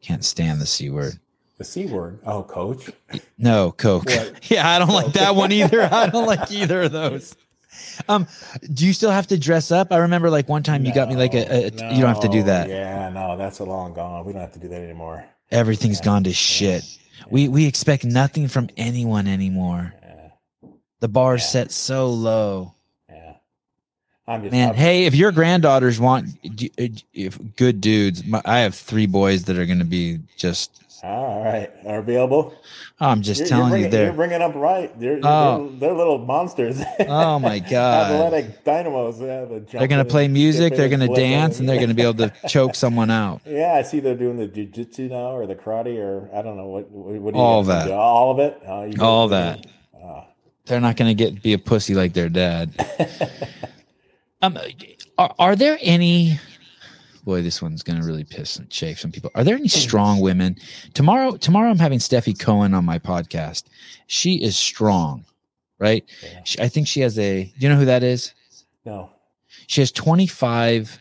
Can't stand the c word. The c word. Oh, coach. No, coke. What? Yeah, I don't like that one either. I don't like either of those. Um, do you still have to dress up? I remember like one time you got me like a, a no, you don't have to do that. Yeah, no, that's a long gone. We don't have to do that anymore. Everything's yeah. gone to shit. Yeah. We we expect nothing from anyone anymore. The bar's yeah. set so low. Yeah. I'm just, Man, I'm, hey, if your granddaughters want if good dudes, my, I have three boys that are going to be just all right, are available. I'm just you're, telling you're bringing, you, they're you're bringing up right. They're, oh. they're, they're little monsters. oh my god, athletic dynamos. Yeah, they're going to play music. They're going to dance, and they're going to be able to choke someone out. Yeah, I see they're doing the jujitsu now, or the karate, or I don't know what. What, what all that, all of it. Uh, all that. Uh, they're not going to get be a pussy like their dad. um, are, are there any? Boy, this one's going to really piss and chafe some people. Are there any strong women? Tomorrow, tomorrow I'm having Steffi Cohen on my podcast. She is strong, right? Yeah. She, I think she has a. Do you know who that is? No. She has 25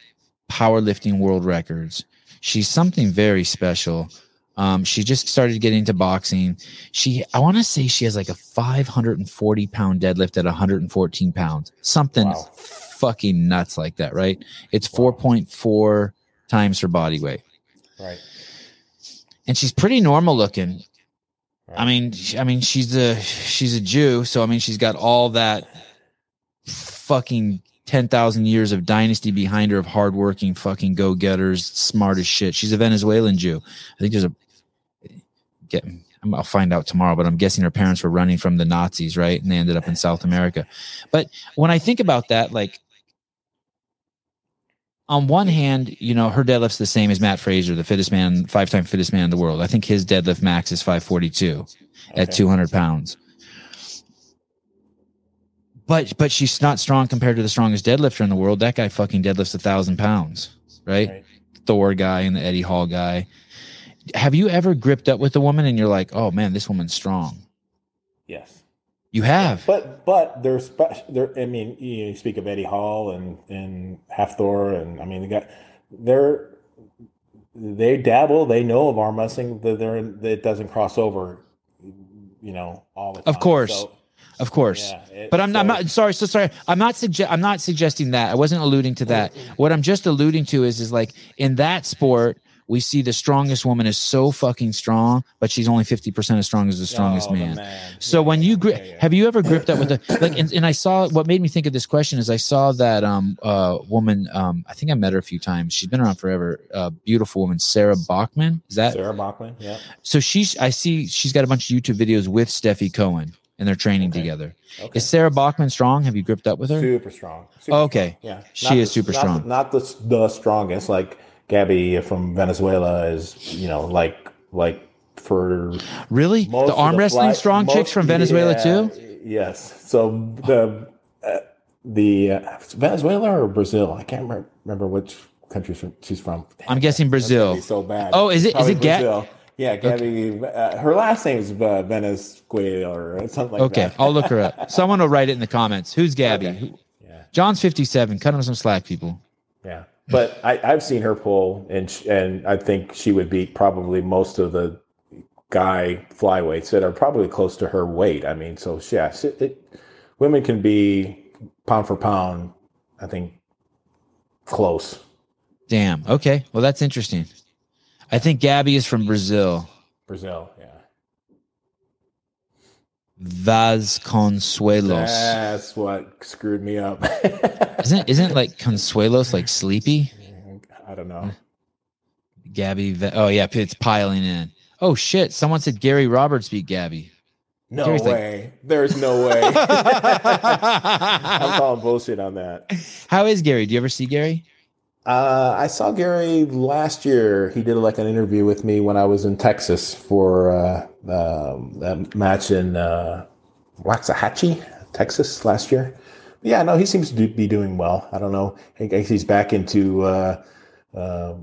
powerlifting world records. She's something very special. Um, she just started getting into boxing. She, I want to say she has like a 540 pound deadlift at 114 pounds, something Wow. fucking nuts like that, right? It's Wow. 4.4 times her body weight, Right. and she's pretty normal looking. right. I mean, I mean, she's a she's a Jew, so I mean, she's got all that fucking ten thousand years of dynasty behind her of hardworking fucking go getters, smart as shit. She's a Venezuelan Jew. I think there's a get. I'm- I'll find out tomorrow, but I'm guessing her parents were running from the Nazis, right? And they ended up in South America. But when I think about that, like. On one hand, you know, her deadlift's the same as Matt Fraser, the fittest man, five time fittest man in the world. I think his deadlift max is 542 at 200 pounds. But but she's not strong compared to the strongest deadlifter in the world. That guy fucking deadlifts a thousand pounds, right? Right. Thor guy and the Eddie Hall guy. Have you ever gripped up with a woman and you're like, oh man, this woman's strong? Yes. You have. But but there's spe- there. I mean, you, speak of Eddie Hall and and Hafthor, and I mean, they got they're they dabble. They know of arm wrestling. That they're it doesn't cross over. You know, all the time. Of course. So, Of course. yeah, it- But I'm not, I'm not sorry. So sorry. I'm not suggest. I'm not suggesting that. I wasn't alluding to that. What I'm just alluding to is, is like in that sport, we see the strongest woman is so fucking strong, but she's only fifty percent as strong as the strongest Oh, the man. man. So Yeah, when you gri- yeah, yeah. have you ever gripped up with the like? And, and I saw what made me think of this question is I saw that um uh woman um I think I met her a few times. She's been around forever. Uh, beautiful woman, Sarah Backman. Is that Sarah Backman, yeah, so? She's I see she's got a bunch of YouTube videos with Steffi Cohen and they're training Okay. together. okay. Is Sarah Backman strong? Have you gripped up with her? super strong. Super Oh, okay. strong, Yeah, She is the- super not strong. The, not the the strongest. Like Gabby from Venezuela is, you know, like like for Really? The arm wrestling fly- strong most- chicks from Venezuela yeah, too? Yes. So the uh, the uh, Venezuela or Brazil? I can't remember, which country she's from. I'm guessing Brazil. so bad. Oh, is it- is it Ga- Brazil. Yeah, Gabby. Uh, her last name is uh, Venezuela or something like Okay, that. Okay, I'll look her up. Someone will write it in the comments. Who's Gabby? Okay. Yeah. John's 57. Cut him some slack, people. Yeah, but I, I've seen her pull, and sh- and I think she would beat probably most of the guy flyweights that are probably close to her weight. I mean, so yeah, she- it, women can be pound for pound. I think close. Damn. Okay. Well, that's interesting. I think Gabby is from Brazil. Brazil, yeah. Vasconcelos. That's what screwed me up. Isn't isn't like Consuelos like sleepy? I don't know. Gabby. Oh yeah, it's piling in. Oh shit! Someone said Gary Roberts beat Gabby. No Gary's like- way. There's no way. I'm calling bullshit on that. How is Gary? Do you ever see Gary? Uh, I saw Gary last year. He did like an interview with me when I was in Texas for uh, um, a match in uh, Waxahachie, Texas last year. Yeah, no, he seems to be doing well. I don't know. I guess he's back into uh, uh,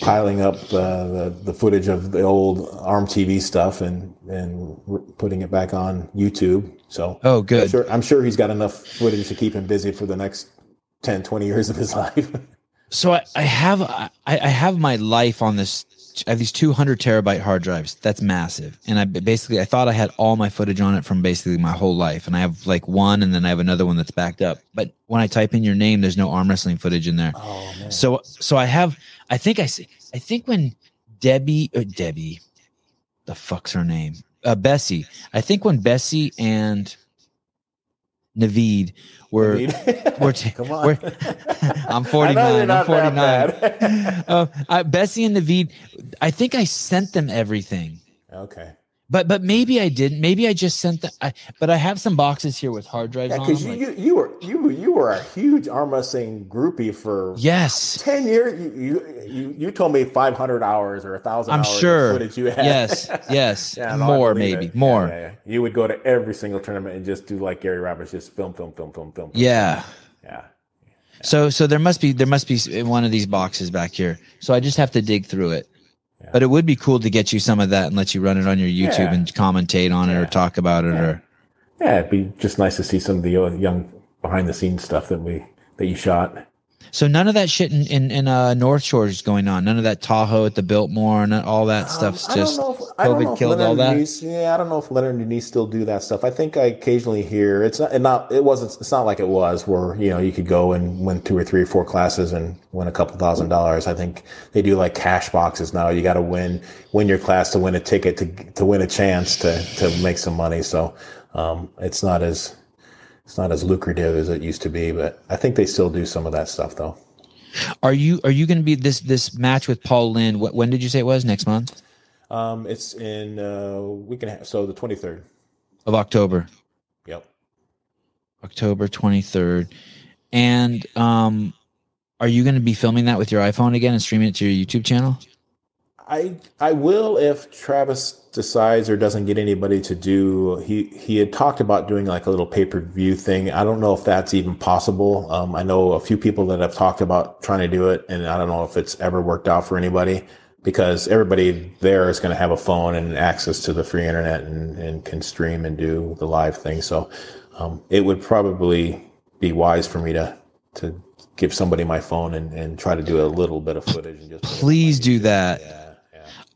piling up uh, the the footage of the old Arm TV stuff and and putting it back on YouTube. So Oh, I'm good. sure, I'm sure he's got enough footage to keep him busy for the next 10, 20 years of his life. So I, I have I, I have my life on this. I have these 200 terabyte hard drives. That's massive. And I basically I thought I had all my footage on it from basically my whole life. And I have like one, and then I have another one that's backed up. But when I type in your name, there's no arm wrestling footage in there. oh man. So so I have I think I see I think when Debbie uh, Debbie the fuck's her name uh, Bessie I think when Bessie and Naveed were we're t- Come on. we're- I'm 49 I'm 49 uh, I, Bessie and Naveed I think I sent them everything okay. But but maybe I didn't. Maybe I just sent the. I, but I have some boxes here with hard drives Yeah, because you, like- you you were you you were a huge arm wrestling groupie for yes, ten years. You you you, told me five hundred hours or a thousand I'm hours sure. of footage you had. yes, yes, Yeah, more maybe it. more. Yeah, yeah, yeah. You would go to every single tournament and just do like Gary Roberts, just film, film, film, film, film. film. Yeah. yeah. So so there must be there must be one of these boxes back here. So I just have to dig through it. But it would be cool to get you some of that and let you run it on your YouTube Yeah. and commentate on it or talk about it or Yeah, it'd be just nice to see some of the young behind the scenes stuff that we that you shot. So none of that shit in in, in uh, North Shore is going on. None of that Tahoe at the Biltmore and all that stuff's Um, I just if, COVID killed Leonard all that? Denise, yeah, I don't know if Leonard and Denise still do that stuff. I think I occasionally hear it's not, it not it wasn't it's not like it was where you know you could go and win two or three or four classes and win a couple thousand dollars. I think they do like cash boxes now. You got to win win your class to win a ticket to to win a chance to to make some money. So um, it's not as it's not as lucrative as it used to be, but I think they still do some of that stuff though. Are you are you going to be this this match with Paul Lynn? Wh- When did you say it was? Next month Um, it's in uh, we can have, so the twenty third. of October. Yep. October 23rd. And um are you going to be filming that with your iPhone again and streaming it to your YouTube channel? I I will if Travis decides or doesn't get anybody to do. He he had talked about doing like a little pay per view thing. I don't know if that's even possible. Um, I know a few people that have talked about trying to do it, and I don't know if it's ever worked out for anybody because everybody there is going to have a phone and access to the free internet and, and can stream and do the live thing. So um, it would probably be wise for me to to give somebody my phone and, and try to do a little bit of footage and just put it on my Please do that. Yeah.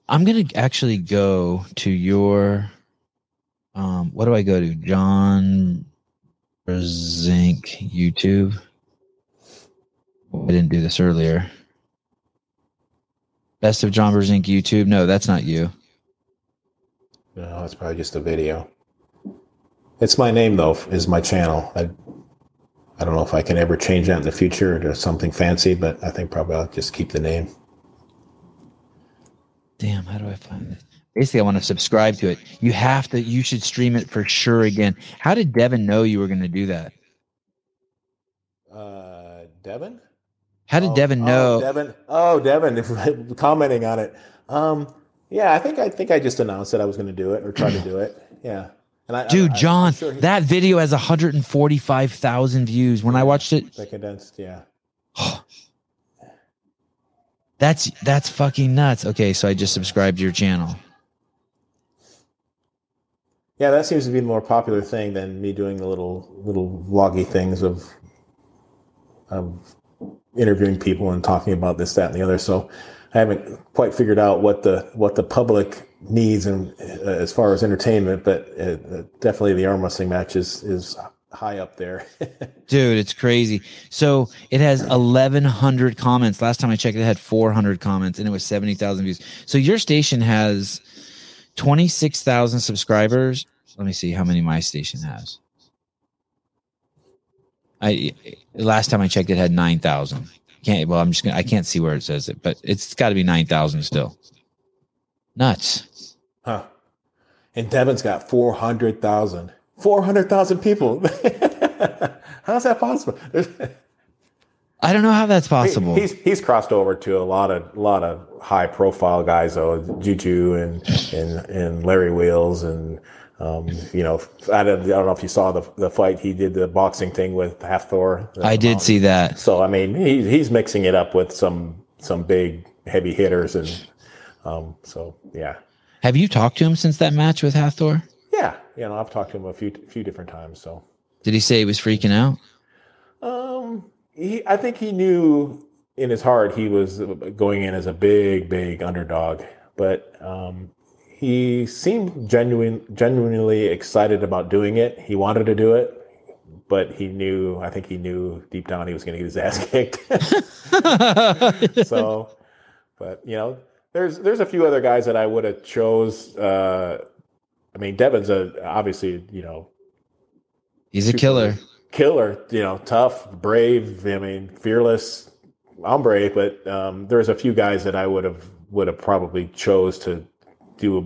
I'm to actually go to your um what do I go to? John Zink YouTube. I didn't do this earlier. Best of John Brzezinck YouTube. No, that's not you. No, it's probably just a video. It's my name though, is my channel. I I don't know if I can ever change that in the future to something fancy, but I think probably I'll just keep the name. Damn, how do I find this? Basically, I want to subscribe to it. You have to. You should stream it for sure again. How did Devon know you were going to do that? Uh, Devon? How did Oh, Devon oh, know? Devon. Oh, Devon, commenting on it. Um, yeah, I think I think I just announced that I was going to do it or try to do it. Yeah, and I, Dude, I, I, John, sure he- that video has 145,000 views. When I watched it, the condensed. Yeah, that's that's fucking nuts. Okay, so I just subscribed to your channel. yeah, that seems to be the more popular thing than me doing the little little vloggy things of of interviewing people and talking about this, that, and the other. So I haven't quite figured out what the what the public needs and uh, as far as entertainment, but uh, uh, definitely the arm wrestling match is is high up there. Dude, it's crazy. So it has 1,100 comments. Last time I checked, it had 400 comments and it was 70,000 views. So your station has 26,000 subscribers. Let me see how many my station has. I last time I checked, it had 9,000. Can't well, I'm just gonna I can't see where it says it, but it's got to be 9,000 still. Nuts. huh? And Devon's got four hundred thousand. Four hundred thousand people. How's that possible? I don't know how that's possible. He's he's crossed over to a lot of lot of high profile guys though, Juju and and and Larry Wheels and um, you know I don't, I don't know if you saw the the fight he did the boxing thing with Hafthor. I did see that. So I mean he, he's mixing it up with some some big heavy hitters and um, so yeah Have you talked to him since that match with Hafthor? Yeah you know I've talked to him a few few different times so. Did he say he was freaking out? Um, he, I think he knew in his heart he was going in as a big, big underdog, but um, he seemed genuine, genuinely excited about doing it. He wanted to do it, but he knew. I think he knew deep down he was going to get his ass kicked. so, but you know, there's there's a few other guys that I would have chose. Uh, I mean, Devon's a obviously you know He's a killer. killer, you know, tough, brave. I mean, fearless. I'm brave, but um, there's a few guys that I would have would have probably chose to do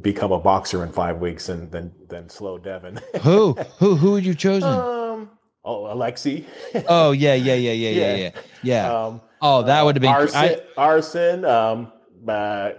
become a boxer in five weeks and then then slow Devin. who who who would you chosen? um, oh, Alexi. oh yeah, yeah, yeah, yeah, yeah, yeah, yeah. Um, oh, that would have been. arson. I, arson. Um, uh,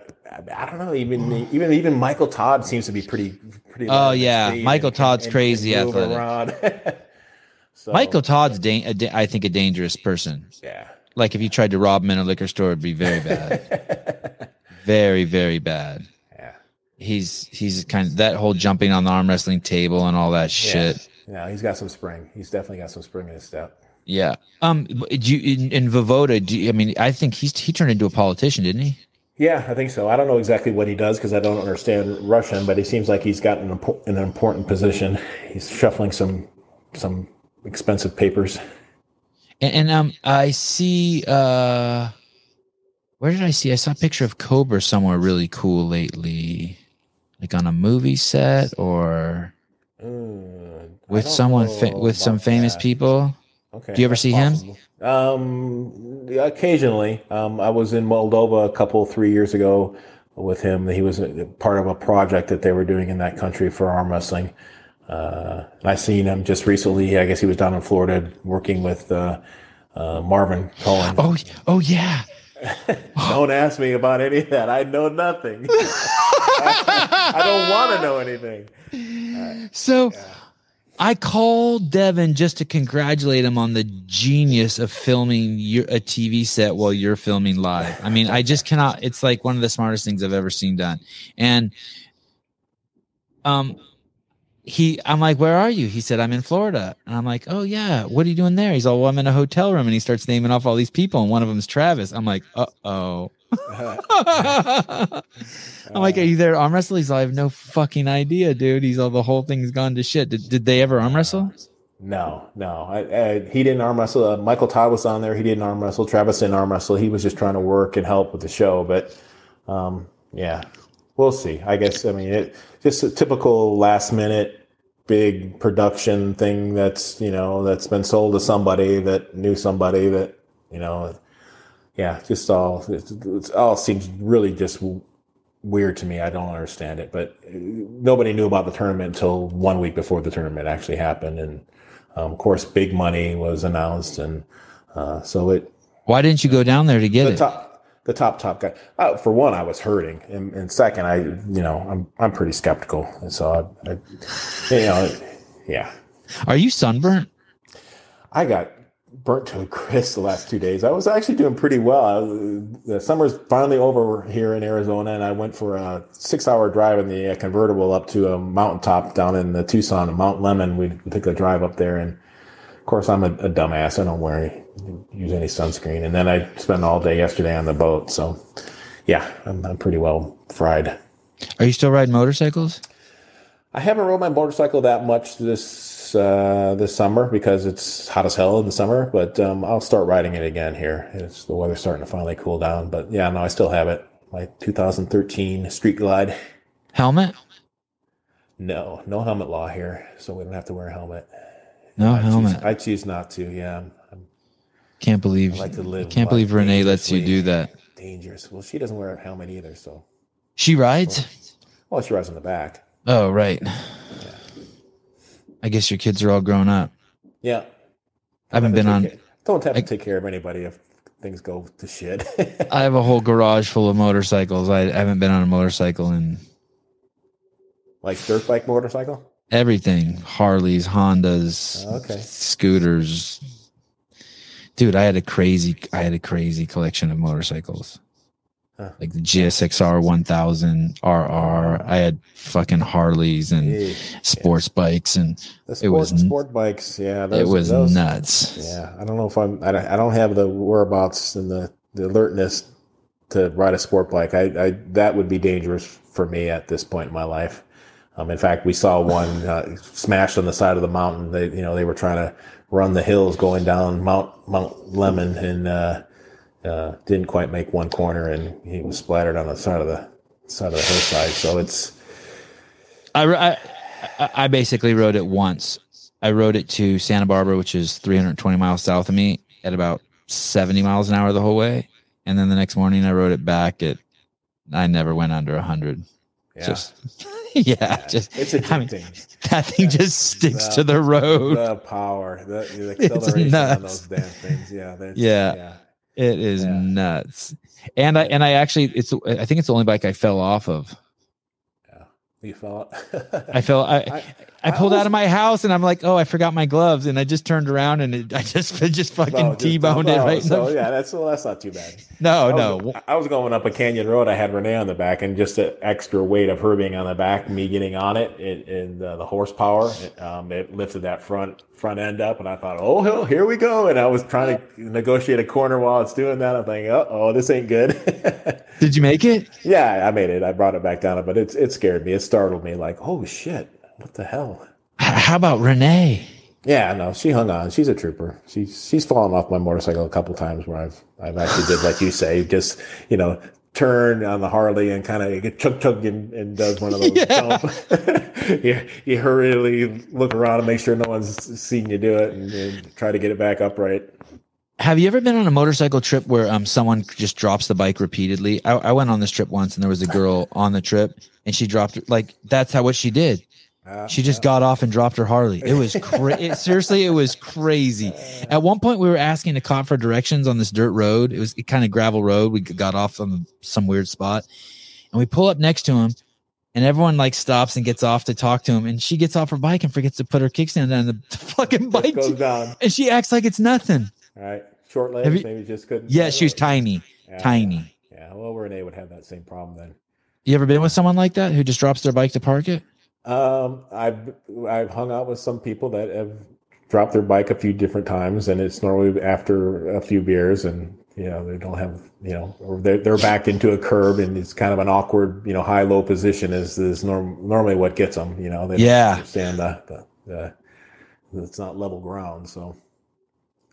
I don't know. Even even even Michael Todd seems to be pretty pretty. Oh, light on his yeah. Michael and- Todd's and- crazy and athletic. so, Michael Todd's, da- a da- I think, a dangerous person. Yeah. Like if you tried to rob him in a liquor store, it'd be very bad, very, very bad. yeah. He's he's kind of that whole jumping on the arm wrestling table and all that shit. Yeah, he's got some spring. He's definitely got some spring in his step. Yeah. Um. Do you in, in Voevoda? Do you, I mean? I think he's he turned into a politician, didn't he? Yeah, I think so. I don't know exactly what he does because I don't understand Russian, but he seems like he's got an, impo- an important position. He's shuffling some some expensive papers. And, and um, I see. Uh, where did I see? I saw a picture of Cobra somewhere really cool lately, like on a movie set or Mm, with someone fa- with some famous that. people. Okay. Do you ever see him? Um, occasionally. Um, I was in Moldova a couple three years ago with him. He was a, part of a project that they were doing in that country for arm wrestling. Uh, and I seen him just recently. I guess he was down in Florida working with uh, uh, Marvin Cohen. Oh, oh yeah. Don't ask me about any of that. I know nothing. I don't want to know anything. So I called Devon just to congratulate him on the genius of filming your, a TV set while you're filming live. I mean, I just cannot. It's like one of the smartest things I've ever seen done. And um, he, I'm like, where are you? He said, I'm in Florida. And I'm like, oh yeah, what are you doing there? He's all, well, I'm in a hotel room. And he starts naming off all these people, and one of them is Travis. I'm like, uh oh. I'm like, are you there arm wrestle? He's all, I have no fucking idea, dude. He's all, the whole thing's gone to shit. Did, did they ever arm wrestle? No, no. I, I, he didn't arm wrestle. Uh, Michael Todd was on there. He didn't arm wrestle. Travis didn't arm wrestle. He was just trying to work and help with the show. But um, yeah, we'll see. I guess. I mean, it just a typical last minute big production thing that's you know that's been sold to somebody that knew somebody that you know. Yeah, just all it's, it's all seems really just weird to me. I don't understand it, but nobody knew about the tournament until one week before the tournament actually happened, and um, of course, big money was announced, and uh, so it Why didn't you go down there to get the it? top the top top guy. Uh, for one, I was hurting, and, and second, I you know I'm I'm pretty skeptical, and so I, I you know yeah, Are you sunburnt? I got burnt to a crisp the last two days. I was actually doing pretty well. I, the summer's finally over here in Arizona, and I went for a six-hour drive in the uh, convertible up to a mountaintop down in the Tucson, Mount Lemmon. We took a drive up there, and of course, I'm a, a dumbass. I don't wear use any sunscreen, and then I spent all day yesterday on the boat. So, yeah, I'm, I'm pretty well fried. Are you still riding motorcycles? I haven't rode my motorcycle that much this uh, this summer because it's hot as hell in the summer. But um, I'll start riding it again here. It's the weather's starting to finally cool down. But yeah, no, I still have it. My 2013 Street Glide. Helmet? No, no helmet law here, so we don't have to wear a helmet. No I helmet. Choose, I choose not to. Yeah, I'm, I'm Can't believe. I like to live Can't believe Renee lets you do that. dangerous. Well, she doesn't wear a helmet either, so She rides. well, she rides on the back. Oh right. I guess your kids are all grown up. Yeah, I haven't been on. care- Don't have I- to take care of anybody if things go to shit. I have a whole garage full of motorcycles. I haven't been on a motorcycle in like dirt bike motorcycle. everything Harleys, Hondas, Okay. scooters. Dude, I had a crazy, I had a crazy collection of motorcycles. Huh. Like the GSXR 1000 RR. I had fucking Harleys and Yeah. sports bikes, and The It was sport bikes. Yeah, those, it was those, nuts. Yeah, I don't know if I'm. I don't, I don't have the whereabouts and the, the alertness to ride a sport bike. I, I that would be dangerous for me at this point in my life. Um, in fact, we saw one uh, smashed on the side of the mountain. They, you know, they were trying to run the hills going down Mount Mount Lemmon and uh, uh, didn't quite make one corner, and he was splattered on the side of the side of the hillside. So it's I, I, I- I basically rode it once. I rode it to Santa Barbara, which is 320 miles south of me, at about 70 miles an hour the whole way. And then the next morning, I rode it back at. I never went under 100. Yeah. Just yeah, just it's I mean, addicting. that thing just sticks to the road. The power, the, the acceleration on those damn things. Yeah. that's- Yeah. Yeah. It is Yeah. nuts. And I and I actually it's I think it's the only bike I fell off of. Yeah. You fell. I fell I I, I pulled out almost- of my house and I'm like, oh, I forgot my gloves, and I just turned around and it, I just I just fucking Oh, just- t-boned it oh, right. So yeah, that's well, that's not too bad. no, I no, I was going up a canyon road. I had Renee on the back, and just the extra weight of her being on the back, me getting on it, it and uh, the horsepower, it, um, it lifted that front front end up. And I thought, oh hell, here we go. And I was trying to negotiate a corner while it's doing that. I'm thinking, oh, oh this ain't good. Did you make it? yeah, I made it. I brought it back down, but it it scared me. It startled me. Like, oh shit, what the hell? How about Renee? Yeah, no, she hung on. She's a trooper. She's she's fallen off my motorcycle a couple times where I've I've actually did like you say, just you know, turn on the Harley and kind of get chug chug and, and does one of those Yeah. dump. you, you hurriedly look around and make sure no one's seen you do it and, and try to get it back upright. Have you ever been on a motorcycle trip where um someone just drops the bike repeatedly? I, I went on this trip once and there was a girl on the trip and she dropped it like that's how what she did. Uh, She just got off and dropped her Harley. It was cra- it, seriously, it was crazy. At one point, we were asking the cop for directions on this dirt road. It was kind of gravel road. We got off on some weird spot, and we pull up next to him, and everyone like stops and gets off to talk to him. And she gets off her bike and forgets to put her kickstand down the fucking bike, goes down. and she acts like it's nothing. All right, short legs, you- maybe just couldn't. Yeah, she was tiny, Yeah, tiny. Yeah, well, Renee would have that same problem then. You ever been with someone like that who just drops their bike to park it? Um, I've I've hung out with some people that have dropped their bike a few different times, and it's normally after a few beers, and you know they don't have you know, or they're they're backed into a curb, and it's kind of an awkward you know high low position is is norm, normally what gets them. You know, they Yeah. understand the, the, the it's not level ground, so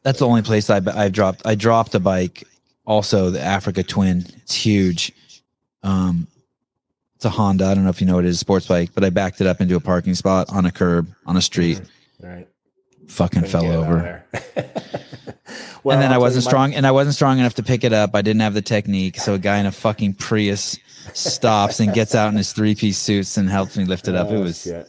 That's the only place I I've dropped. I dropped a bike. Also, the Africa Twin. It's huge. Um, it's a Honda. I don't know if you know what it is, sports bike, but I backed it up into a parking spot on a curb on a street. all right. Fucking Couldn't fell it over. Well, and then I'll I wasn't you my- strong, and I wasn't strong enough to pick it up. I didn't have the technique, so a guy in a fucking Prius stops and gets out in his three piece suits and helps me lift it up. It Oh, was shit.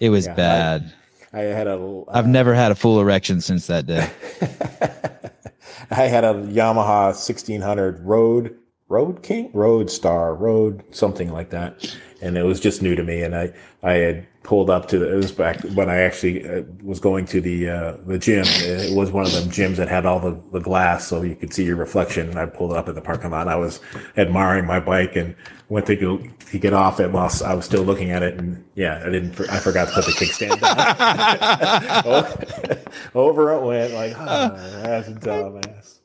it was Yeah, bad. I had a. I've uh, never had a full erection since that day. I had a Yamaha 1600 Road Road King Road Star Road something like that, and it was just new to me. And I I had pulled up to the it was back when I actually uh, was going to the uh, the gym. It was one of them gyms that had all the, the glass so you could see your reflection. And I pulled up in the parking lot. I was admiring my bike and went to go to get off it while I was still looking at it. And yeah, I didn't I forgot to put the kickstand down. Over it went like ah, that's a dumbass.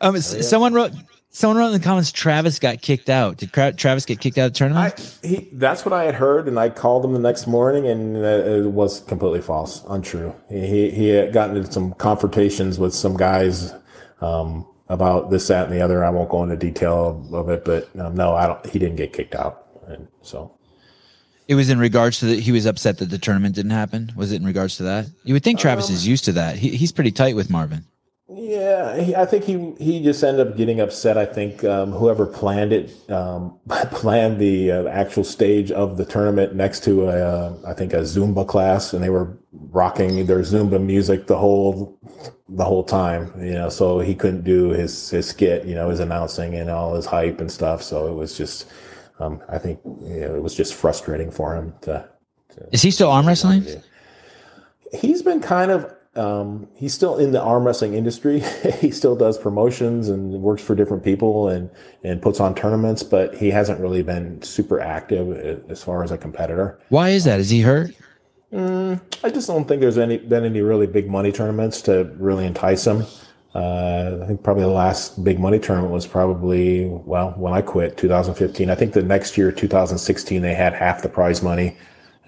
Um, s- someone wrote. Someone wrote in the comments. Travis got kicked out. Did Tra- Travis get kicked out of the tournament? I, he, that's what I had heard, and I called him the next morning, and it was completely false, untrue. He he had gotten into some confrontations with some guys um, about this, that, and the other. I won't go into detail of it, but um, no, I don't. He didn't get kicked out, and so It was in regards to that he was upset that the tournament didn't happen. Was it in regards to that? You would think Travis is used to that. He, he's pretty tight with Marvin. Yeah, he, I think he he just ended up getting upset. I think um, whoever planned it um, planned the uh, actual stage of the tournament next to a uh, I think a Zumba class, and they were rocking their Zumba music the whole the whole time. You know, so he couldn't do his his skit. You know, his announcing and all his hype and stuff. So it was just, um, I think you know, it was just frustrating for him to Is he still arm wrestling? he's been kind of um, he's still in the arm wrestling industry. he still does promotions and works for different people and and puts on tournaments, but he hasn't really been super active as far as a competitor. Why is that? Is he hurt? I just don't think there's any been any really big money tournaments to really entice him. Uh, I think probably the last big money tournament was probably well when I quit 2015. I think the next year 2016 they had half the prize money,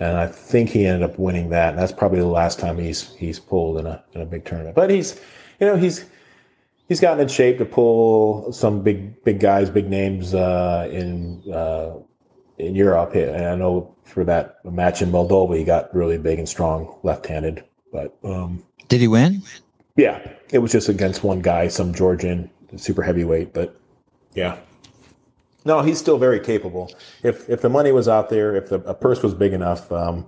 and I think he ended up winning that. And that's probably the last time he's he's pulled in a in a big tournament. But he's you know he's he's gotten in shape to pull some big big guys, big names uh, in uh, in Europe. And I know for that match in Moldova, he got really big and strong left-handed. But um, Did he win? yeah, it was just against one guy, some Georgian super heavyweight. But yeah, No, he's still very capable. If if the money was out there, if the a purse was big enough, um,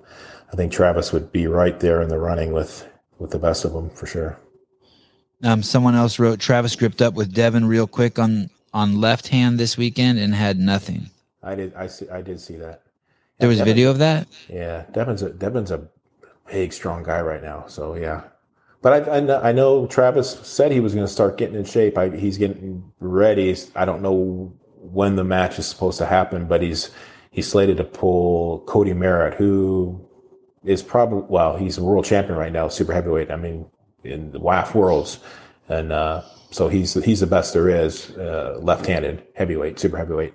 I think Travis would be right there in the running with with the best of them for sure. Um, someone else wrote Travis gripped up with Devon real quick on on left hand this weekend and had nothing. I did. I see. I did see that. There was Devon- video of that. Yeah, Devon's a Devon's a big, strong guy right now. So yeah, but I I know, I know Travis said he was going to start getting in shape. I, he's getting ready. I don't know when the match is supposed to happen, but he's he's slated to pull Cody Merritt, who is probably well, he's a world champion right now, super heavyweight. I mean, in the WAF worlds, and uh, so he's he's the best there is, uh, left-handed heavyweight, super heavyweight.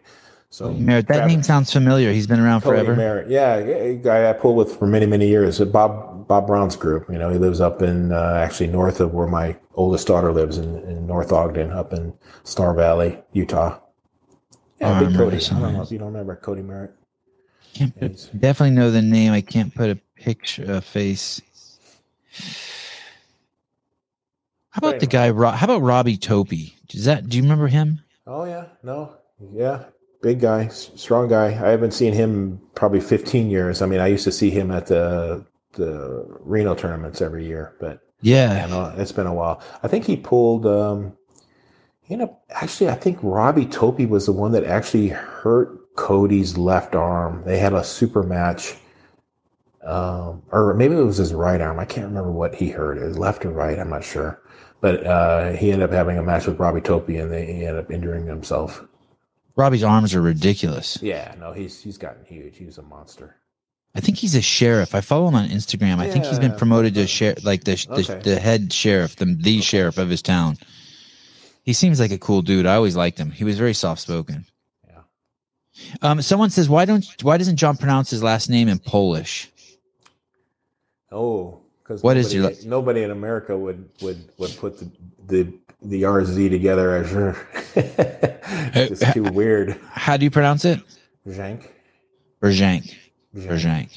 So Merritt, that name sounds familiar. He's been around Cody forever. Merritt. Yeah, guy I pulled with for many, many years. Uh, Bob Bob Brown's group. You know, he lives up in uh, actually north of where my oldest daughter lives in, in North Ogden, up in Star Valley, Utah. Oh, I Yeah, big remember Cody. I don't know if you don't remember Cody Merritt. Can't put, definitely know the name. I can't put a picture, a face. How about the guy? How about Robbie Topi? Does that? Do you remember him? Oh yeah, no, yeah, big guy, strong guy. I haven't seen him probably 15 years. I mean, I used to see him at the the Reno tournaments every year, but Yeah. Yeah, no, it's been a while. I think he pulled. Um, you know, actually, I think Robbie Topi was the one that actually hurt Cody's left arm. They had a super match, um, or maybe it was his right arm. I can't remember what he hurt. His left or right. I'm not sure. But uh, he ended up having a match with Robbie Topi, and they, he ended up injuring himself. Robbie's arms are ridiculous. Yeah, no, he's he's gotten huge. He's a monster. I think he's a sheriff. I follow him on Instagram. I think he's been promoted to sheriff, like the the, Okay. the head sheriff, the the sheriff of his town. He seems like a cool dude. I always liked him. He was very soft spoken. Yeah. Um, someone says, "Why don't? Why doesn't John pronounce his last name in Polish?" Oh, because What nobody, is your- nobody in America would would would put the the the RZ together as your. it's too weird. How do you pronounce it? Jank. Berjank. Jank.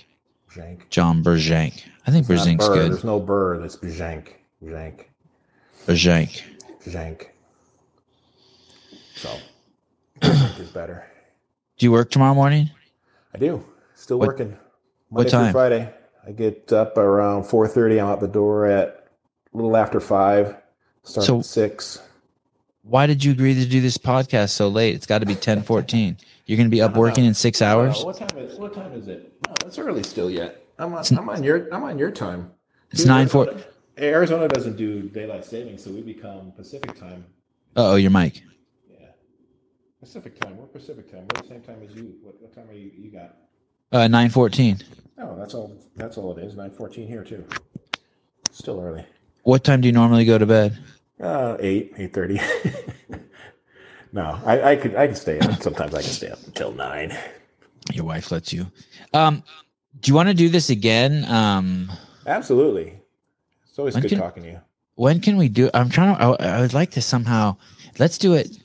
Berjank. John Berjank. I think It's not Berjank's good. There's no bird. It's Jank. Jank. Berjank. Jank. So, is better. Do you work tomorrow morning? I do. Still What- working. what Monday through time? Friday. I get up around four thirty. I'm out the door at a little after five. Start So- at six. Why did you agree to do this podcast so late? It's got to be ten fourteen. You're going to be up working in six hours. Oh, what time is what time is it? No, it's early still yet. I'm on, I'm on your I'm on your time. It's Dude, nine four. Arizona- Arizona doesn't do daylight savings, so we become Pacific time. Uh oh, your mic. Pacific time. We're Pacific time. We're the same time as you. What, what time are you? You got? Uh, nine fourteen. Oh, that's all. That's all it is. Nine fourteen here too. Still early. What time do you normally go to bed? Uh, eight eight thirty. no, I, I could I can stay up. Sometimes I can stay up until nine. Your wife lets you. Um, do you want to do this again? Um, Absolutely. It's always good can- talking to you. when can we do? I'm trying to. I, I would like to somehow. Let's do it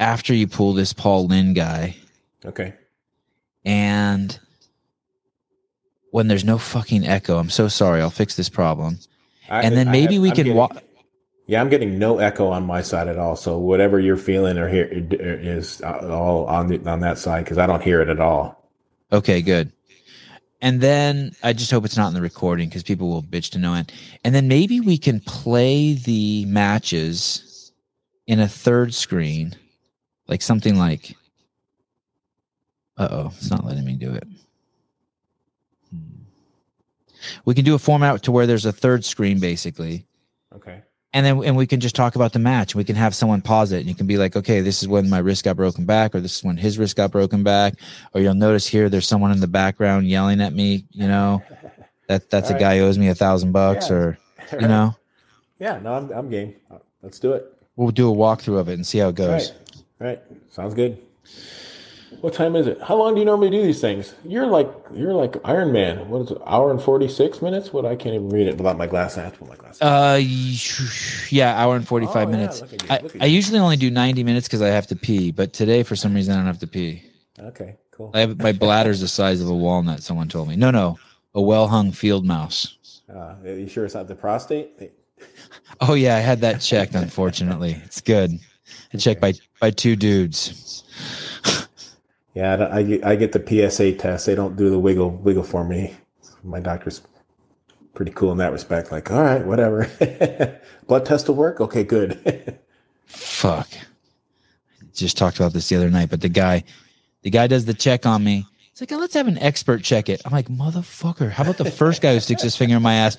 after you pull this Paul Lynn guy, Okay. and when there's no fucking echo. I'm so sorry. I'll fix this problem, I- and then maybe have- we I'm can walk. Yeah, I'm getting no echo on my side at all. So whatever you're feeling or hear is uh, all on the, on that side because I don't hear it at all. Okay, good. And then I just hope it's not in the recording because people will bitch to no end. And then maybe we can play the matches in a third screen, like something like. Uh oh, it's not letting me do it. Hmm. We can do a format to where there's a third screen, basically, Okay. and then and we can just talk about the match. We can have someone pause it, and you can be like, "Okay, this is when my wrist got broken back, or this is when his wrist got broken back." Or you'll notice here, there's someone in the background yelling at me. You know, that that's a All right. guy who owes me a thousand bucks, Yeah. or you know, Yeah. No, I'm I'm game. Let's do it. we'll do a walkthrough of it and see how it goes. right. All right. Sounds good. What time is it? How long do you normally do these things? You're like you're like Iron Man. What is it? Hour and forty six minutes? What I can't even read it without my glasses. I have to put my glasses. Uh, yeah, hour and forty five Oh, yeah, minutes. you, I, I usually only do ninety minutes because I have to pee, but today for some reason I don't have to pee. okay. Cool. I have my bladder's the size of a walnut. Someone told me. No, no, a well hung field mouse. Uh, are you sure it's not the prostate? Oh yeah, I had that checked. Unfortunately, it's good. I checked by by two dudes. Yeah, I, I, I get the PSA test. They don't do the wiggle wiggle for me. My doctor's pretty cool in that respect. Like, all right, whatever. Blood test will work. Okay, good. Fuck. Just talked about this the other night, but the guy, the guy does the check on me. He's like, oh, let's have an expert check it. I'm like, motherfucker. How about the first guy who sticks his finger in my ass